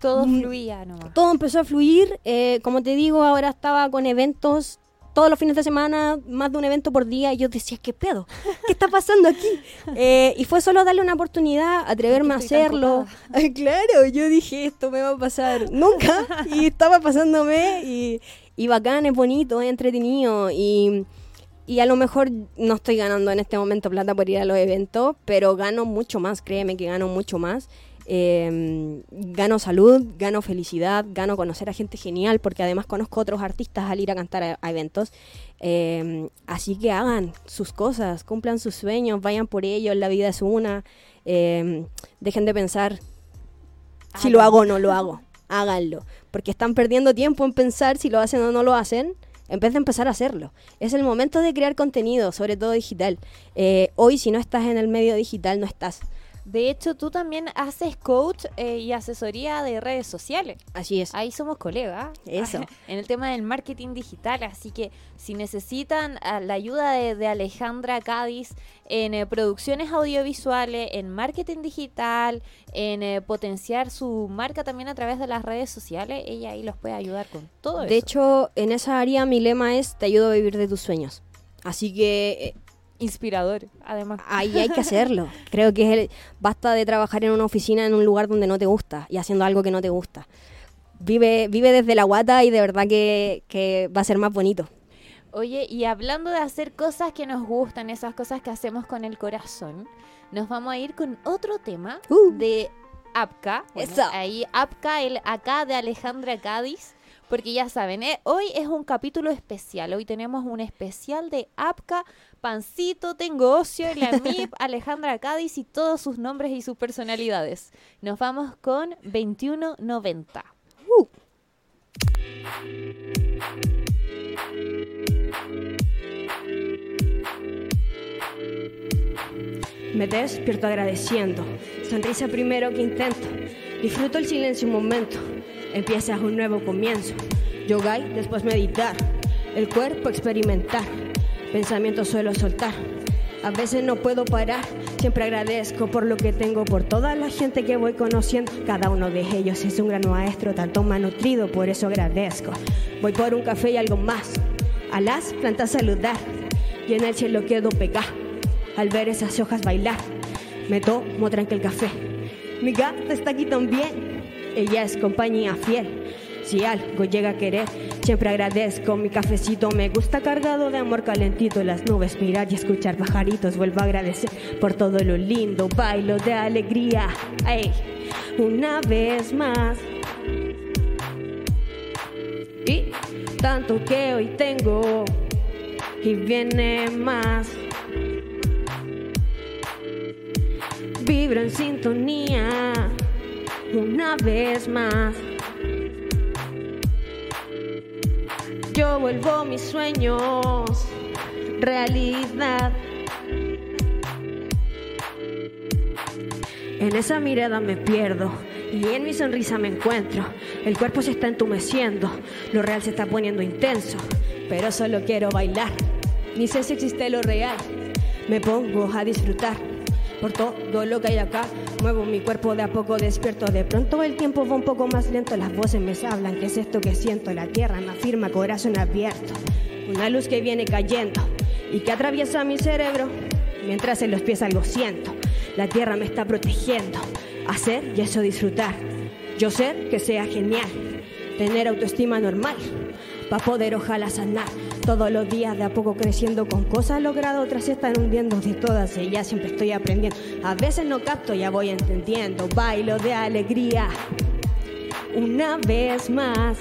Todo mm, fluía nomás. Todo empezó a fluir. Eh, como te digo, ahora estaba con eventos todos los fines de semana, más de un evento por día, y yo decía, ¿qué pedo? ¿Qué está pasando aquí? Eh, y fue solo darle una oportunidad, atreverme a hacerlo. claro, yo dije, esto me va a pasar nunca, y estaba pasándome, y, y bacán, es bonito, es entretenido, y, y a lo mejor no estoy ganando en este momento plata por ir a los eventos, pero gano mucho más, créeme que gano mucho más. Em, gano salud, gano felicidad, gano conocer a gente genial, porque además conozco otros artistas al ir a cantar a, eventos. Em, así que hagan sus cosas, cumplan sus sueños, vayan por ellos, la vida es una. Em, dejen de pensar si lo hago o no lo hago. Háganlo, porque están perdiendo tiempo en pensar si lo hacen o no lo hacen. En vez de empezar a hacerlo. Es el momento de crear contenido, sobre todo digital. Eh, hoy, si no estás en el medio digital, no estás. De hecho, tú también haces coach eh, y asesoría de redes sociales. Así es. Ahí somos colegas. Eso. <laughs> en el tema del marketing digital. Así que si necesitan ah, la ayuda de, Alejandra Cádiz en eh, producciones audiovisuales, en marketing digital, en eh, potenciar su marca también a través de las redes sociales, ella ahí los puede ayudar con todo de eso. De hecho, en esa área mi lema es te ayudo a vivir de tus sueños. Así que Inspirador, además. Ahí hay que hacerlo. <laughs> Creo que es el, basta de trabajar en una oficina en un lugar donde no te gusta y haciendo algo que no te gusta. Vive, vive desde la guata y de verdad que, que va a ser más bonito. Oye, y hablando de hacer cosas que nos gustan, esas cosas que hacemos con el corazón, nos vamos a ir con otro tema uh. de APCA. ahí APCA, el acá de Alejandra Cádiz. Porque ya saben, ¿eh? hoy es un capítulo especial. Hoy tenemos un especial de APCA, Pancito, Tengo Ocio, la MIP, <laughs> Alejandra Cádiz y todos sus nombres y sus personalidades. Nos vamos con 2190. Uh. Me despierto agradeciendo, sonrisa primero que intento, disfruto el silencio un momento Empieza un nuevo comienzo. Yoga y después meditar. El cuerpo experimentar. Pensamientos suelo soltar. A veces no puedo parar, siempre agradezco por lo que tengo, por toda la gente que voy conociendo. Cada uno de ellos es un gran maestro, tanto más nutrido, por eso agradezco. Voy por un café y algo más, a las plantas saludar, y en el cielo quedo pegar, al ver esas hojas bailar. Me tomo tranquilo el café, mi gata está aquí también, ella es compañía fiel. Si algo llega a querer, siempre agradezco mi cafecito. Me gusta cargado de amor calentito. Las nubes mirar y escuchar pajaritos. Vuelvo a agradecer por todo lo lindo. Bailo de alegría. Ay, una vez más. Y tanto que hoy tengo. Y viene más. Vibro en sintonía una vez más. Yo vuelvo mis sueños realidad. En esa mirada me pierdo y en mi sonrisa me encuentro. El cuerpo se está entumeciendo, lo real se está poniendo intenso, pero solo quiero bailar. Ni sé si existe lo real, me pongo a disfrutar por todo lo que hay acá. Muevo mi cuerpo de a poco despierto. De pronto el tiempo va un poco más lento. Las voces me hablan. ¿Qué es esto que siento? La tierra me afirma, corazón abierto. Una luz que viene cayendo y que atraviesa mi cerebro. Mientras en los pies algo siento. La tierra me está protegiendo. Hacer y eso disfrutar. Yo sé que sea genial. Tener autoestima normal. Para poder ojalá sanar todos los días de a poco creciendo con cosas logradas, otras se están hundiendo de todas ellas, siempre estoy aprendiendo. A veces no capto, ya voy entendiendo, bailo de alegría. Una vez más.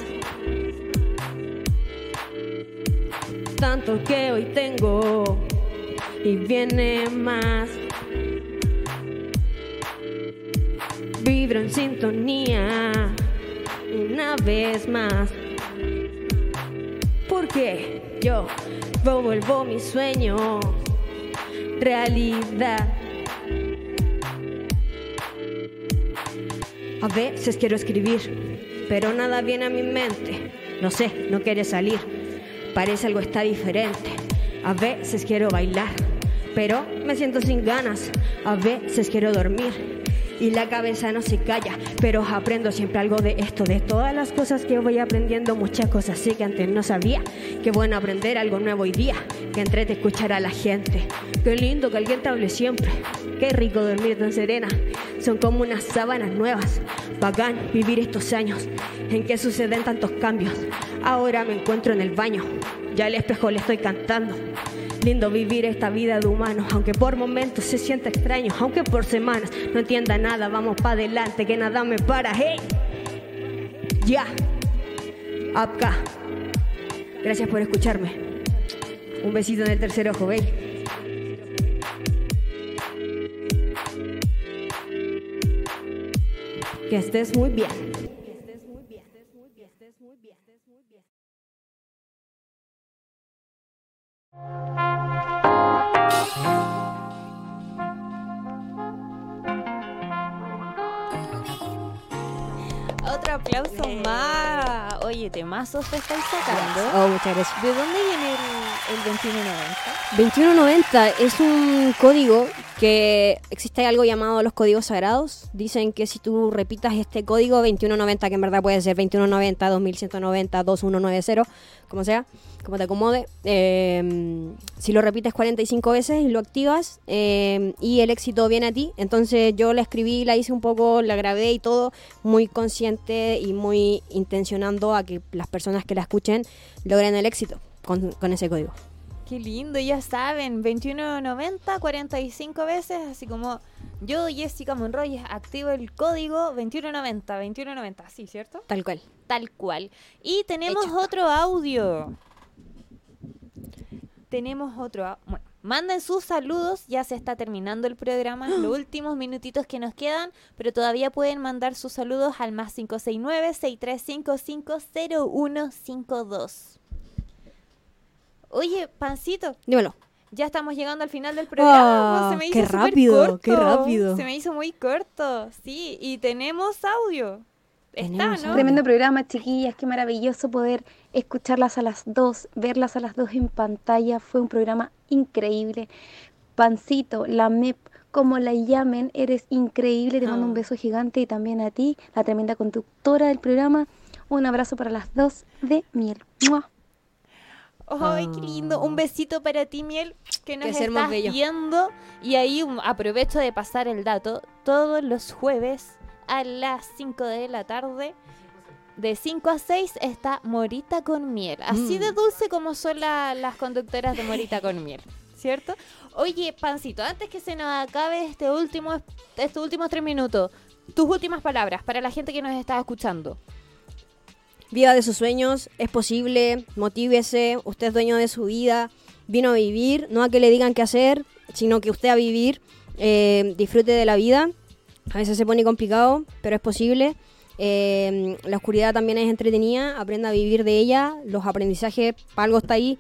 Tanto que hoy tengo y viene más. Vibro en sintonía una vez más. Porque yo vuelvo mi sueño realidad. A veces quiero escribir, pero nada viene a mi mente. No sé, no quiere salir. Parece algo está diferente. A veces quiero bailar, pero me siento sin ganas. A veces quiero dormir y la cabeza no se calla, pero aprendo siempre algo de esto, de todas las cosas que voy aprendiendo, muchas cosas sí que antes no sabía. Qué bueno aprender algo nuevo hoy día, que entrete escuchar a la gente. Qué lindo que alguien te hable siempre. Qué rico dormir tan serena. Son como unas sábanas nuevas. Bacán vivir estos años en que suceden tantos cambios. Ahora me encuentro en el baño. Ya al espejo le estoy cantando. Lindo vivir esta vida de humanos, aunque por momentos se sienta extraño, aunque por semanas no entienda nada, vamos para adelante, que nada me para, hey. Ya. Acá. Gracias por escucharme. Un besito en el tercer ojo, ¿veis? Que estés muy bien. Oye, temazos te estáis sacando. Oh, muchas gracias. ¿De dónde viene el, el 2190? 2190 es un código que existe algo llamado los códigos sagrados. Dicen que si tú repitas este código 2190, que en verdad puede ser 2190, 2190, 2190, como sea, como te acomode, eh, si lo repites 45 veces y lo activas eh, y el éxito viene a ti, entonces yo la escribí, la hice un poco, la grabé y todo, muy consciente y muy intencionando a que las personas que la escuchen logren el éxito con, con ese código. Qué lindo, ya saben, 2190, 45 veces, así como yo, Jessica Monroy, activo el código 2190, 2190, sí, ¿cierto? Tal cual. Tal cual. Y tenemos otro audio. Tenemos otro audio. Bueno, manden sus saludos, ya se está terminando el programa, los <gasps> últimos minutitos que nos quedan, pero todavía pueden mandar sus saludos al más 569-6355-0152. Oye, Pancito. Dímelo. Ya estamos llegando al final del programa. Oh, se me hizo qué rápido, corto. qué rápido. Se me hizo muy corto. Sí, y tenemos audio. Está, ¿no? Tremendo programa, chiquillas. Qué maravilloso poder escucharlas a las dos, verlas a las dos en pantalla. Fue un programa increíble. Pancito, la MEP, como la llamen, eres increíble. Te mando un beso gigante y también a ti, la tremenda conductora del programa. Un abrazo para las dos de miel. ¡Mua! ¡Ay, qué lindo! Un besito para ti, Miel, que nos Que estás viendo. Y ahí aprovecho de pasar el dato. Todos los jueves a las 5 de la tarde, de 5 a 6, está Morita con Miel. Así Mm. de dulce como son la- las conductoras de Morita con Miel. ¿Cierto? Oye, Pancito, antes que se nos acabe este último, estos últimos tres minutos, tus últimas palabras para la gente que nos está escuchando. Viva de sus sueños, es posible, motívese, usted es dueño de su vida, vino a vivir, no a que le digan qué hacer, sino que usted a vivir. eh, disfrute de la vida. A veces se pone complicado, pero es posible. Eh, la oscuridad también es entretenida, aprenda a vivir de ella, los aprendizajes, algo está ahí.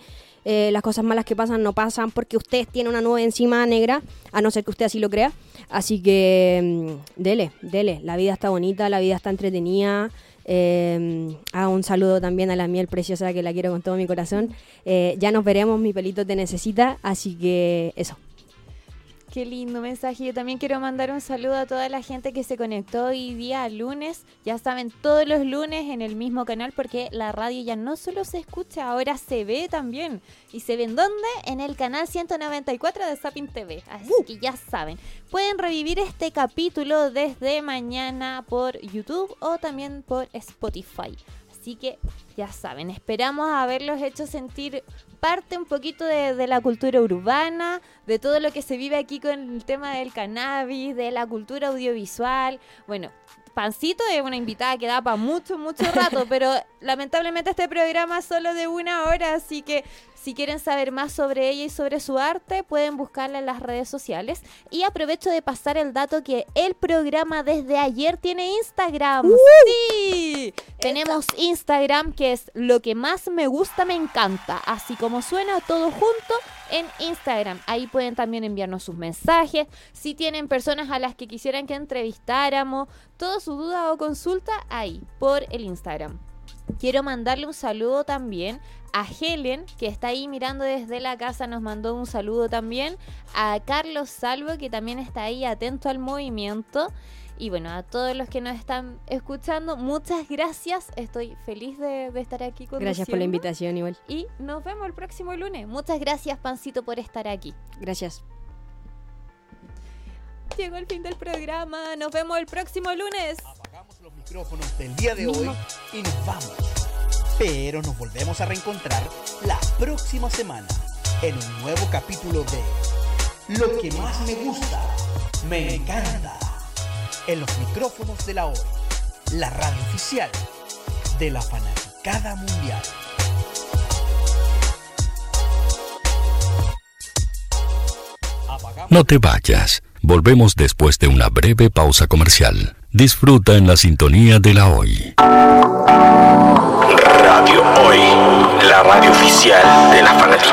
Eh, las cosas malas que pasan no pasan porque usted tiene una nube encima negra, a no ser que usted así lo crea. Así que mm, dele, dele, la vida está bonita, la vida está entretenida. Eh, hago un saludo también a la miel preciosa que la quiero con todo mi corazón. Eh, ya nos veremos, mi pelito te necesita, así que eso. Qué lindo mensaje. Yo también quiero mandar un saludo a toda la gente que se conectó hoy día lunes. Ya saben, todos los lunes en el mismo canal porque la radio ya no solo se escucha, ahora se ve también. ¿Y se ven dónde? En el canal 194 de Sapin TV. Así que ya saben. Pueden revivir este capítulo desde mañana por YouTube o también por Spotify. Así que ya saben, esperamos haberlos hecho sentir parte un poquito de, de, la cultura urbana, de todo lo que se vive aquí con el tema del cannabis, de la cultura audiovisual. Bueno, Pancito es una invitada que da para mucho, mucho rato, <laughs> pero lamentablemente este programa es solo de una hora, así que si quieren saber más sobre ella y sobre su arte, pueden buscarla en las redes sociales. Y aprovecho de pasar el dato que el programa desde ayer tiene Instagram. ¡Uh! ¡Sí! Tenemos Instagram, que es lo que más me gusta, me encanta. Así como suena todo junto en Instagram. Ahí pueden también enviarnos sus mensajes. Si tienen personas a las que quisieran que entrevistáramos, toda su duda o consulta, ahí, por el Instagram. Quiero mandarle un saludo también a Helen, que está ahí mirando desde la casa, nos mandó un saludo también. A Carlos Salvo, que también está ahí atento al movimiento. Y bueno, a todos los que nos están escuchando, muchas gracias. Estoy feliz de, de estar aquí con Gracias por la invitación, igual. Y nos vemos el próximo lunes. Muchas gracias, Pancito, por estar aquí. Gracias. Llegó el fin del programa. Nos vemos el próximo lunes. Los micrófonos del día de hoy y nos vamos. Pero nos volvemos a reencontrar la próxima semana en un nuevo capítulo de Lo que más me gusta, me encanta. En los micrófonos de la hoy, la radio oficial de la fanaticada mundial. No te vayas. Volvemos después de una breve pausa comercial. Disfruta en la sintonía de la hoy. Radio Hoy, la radio oficial de la fanática.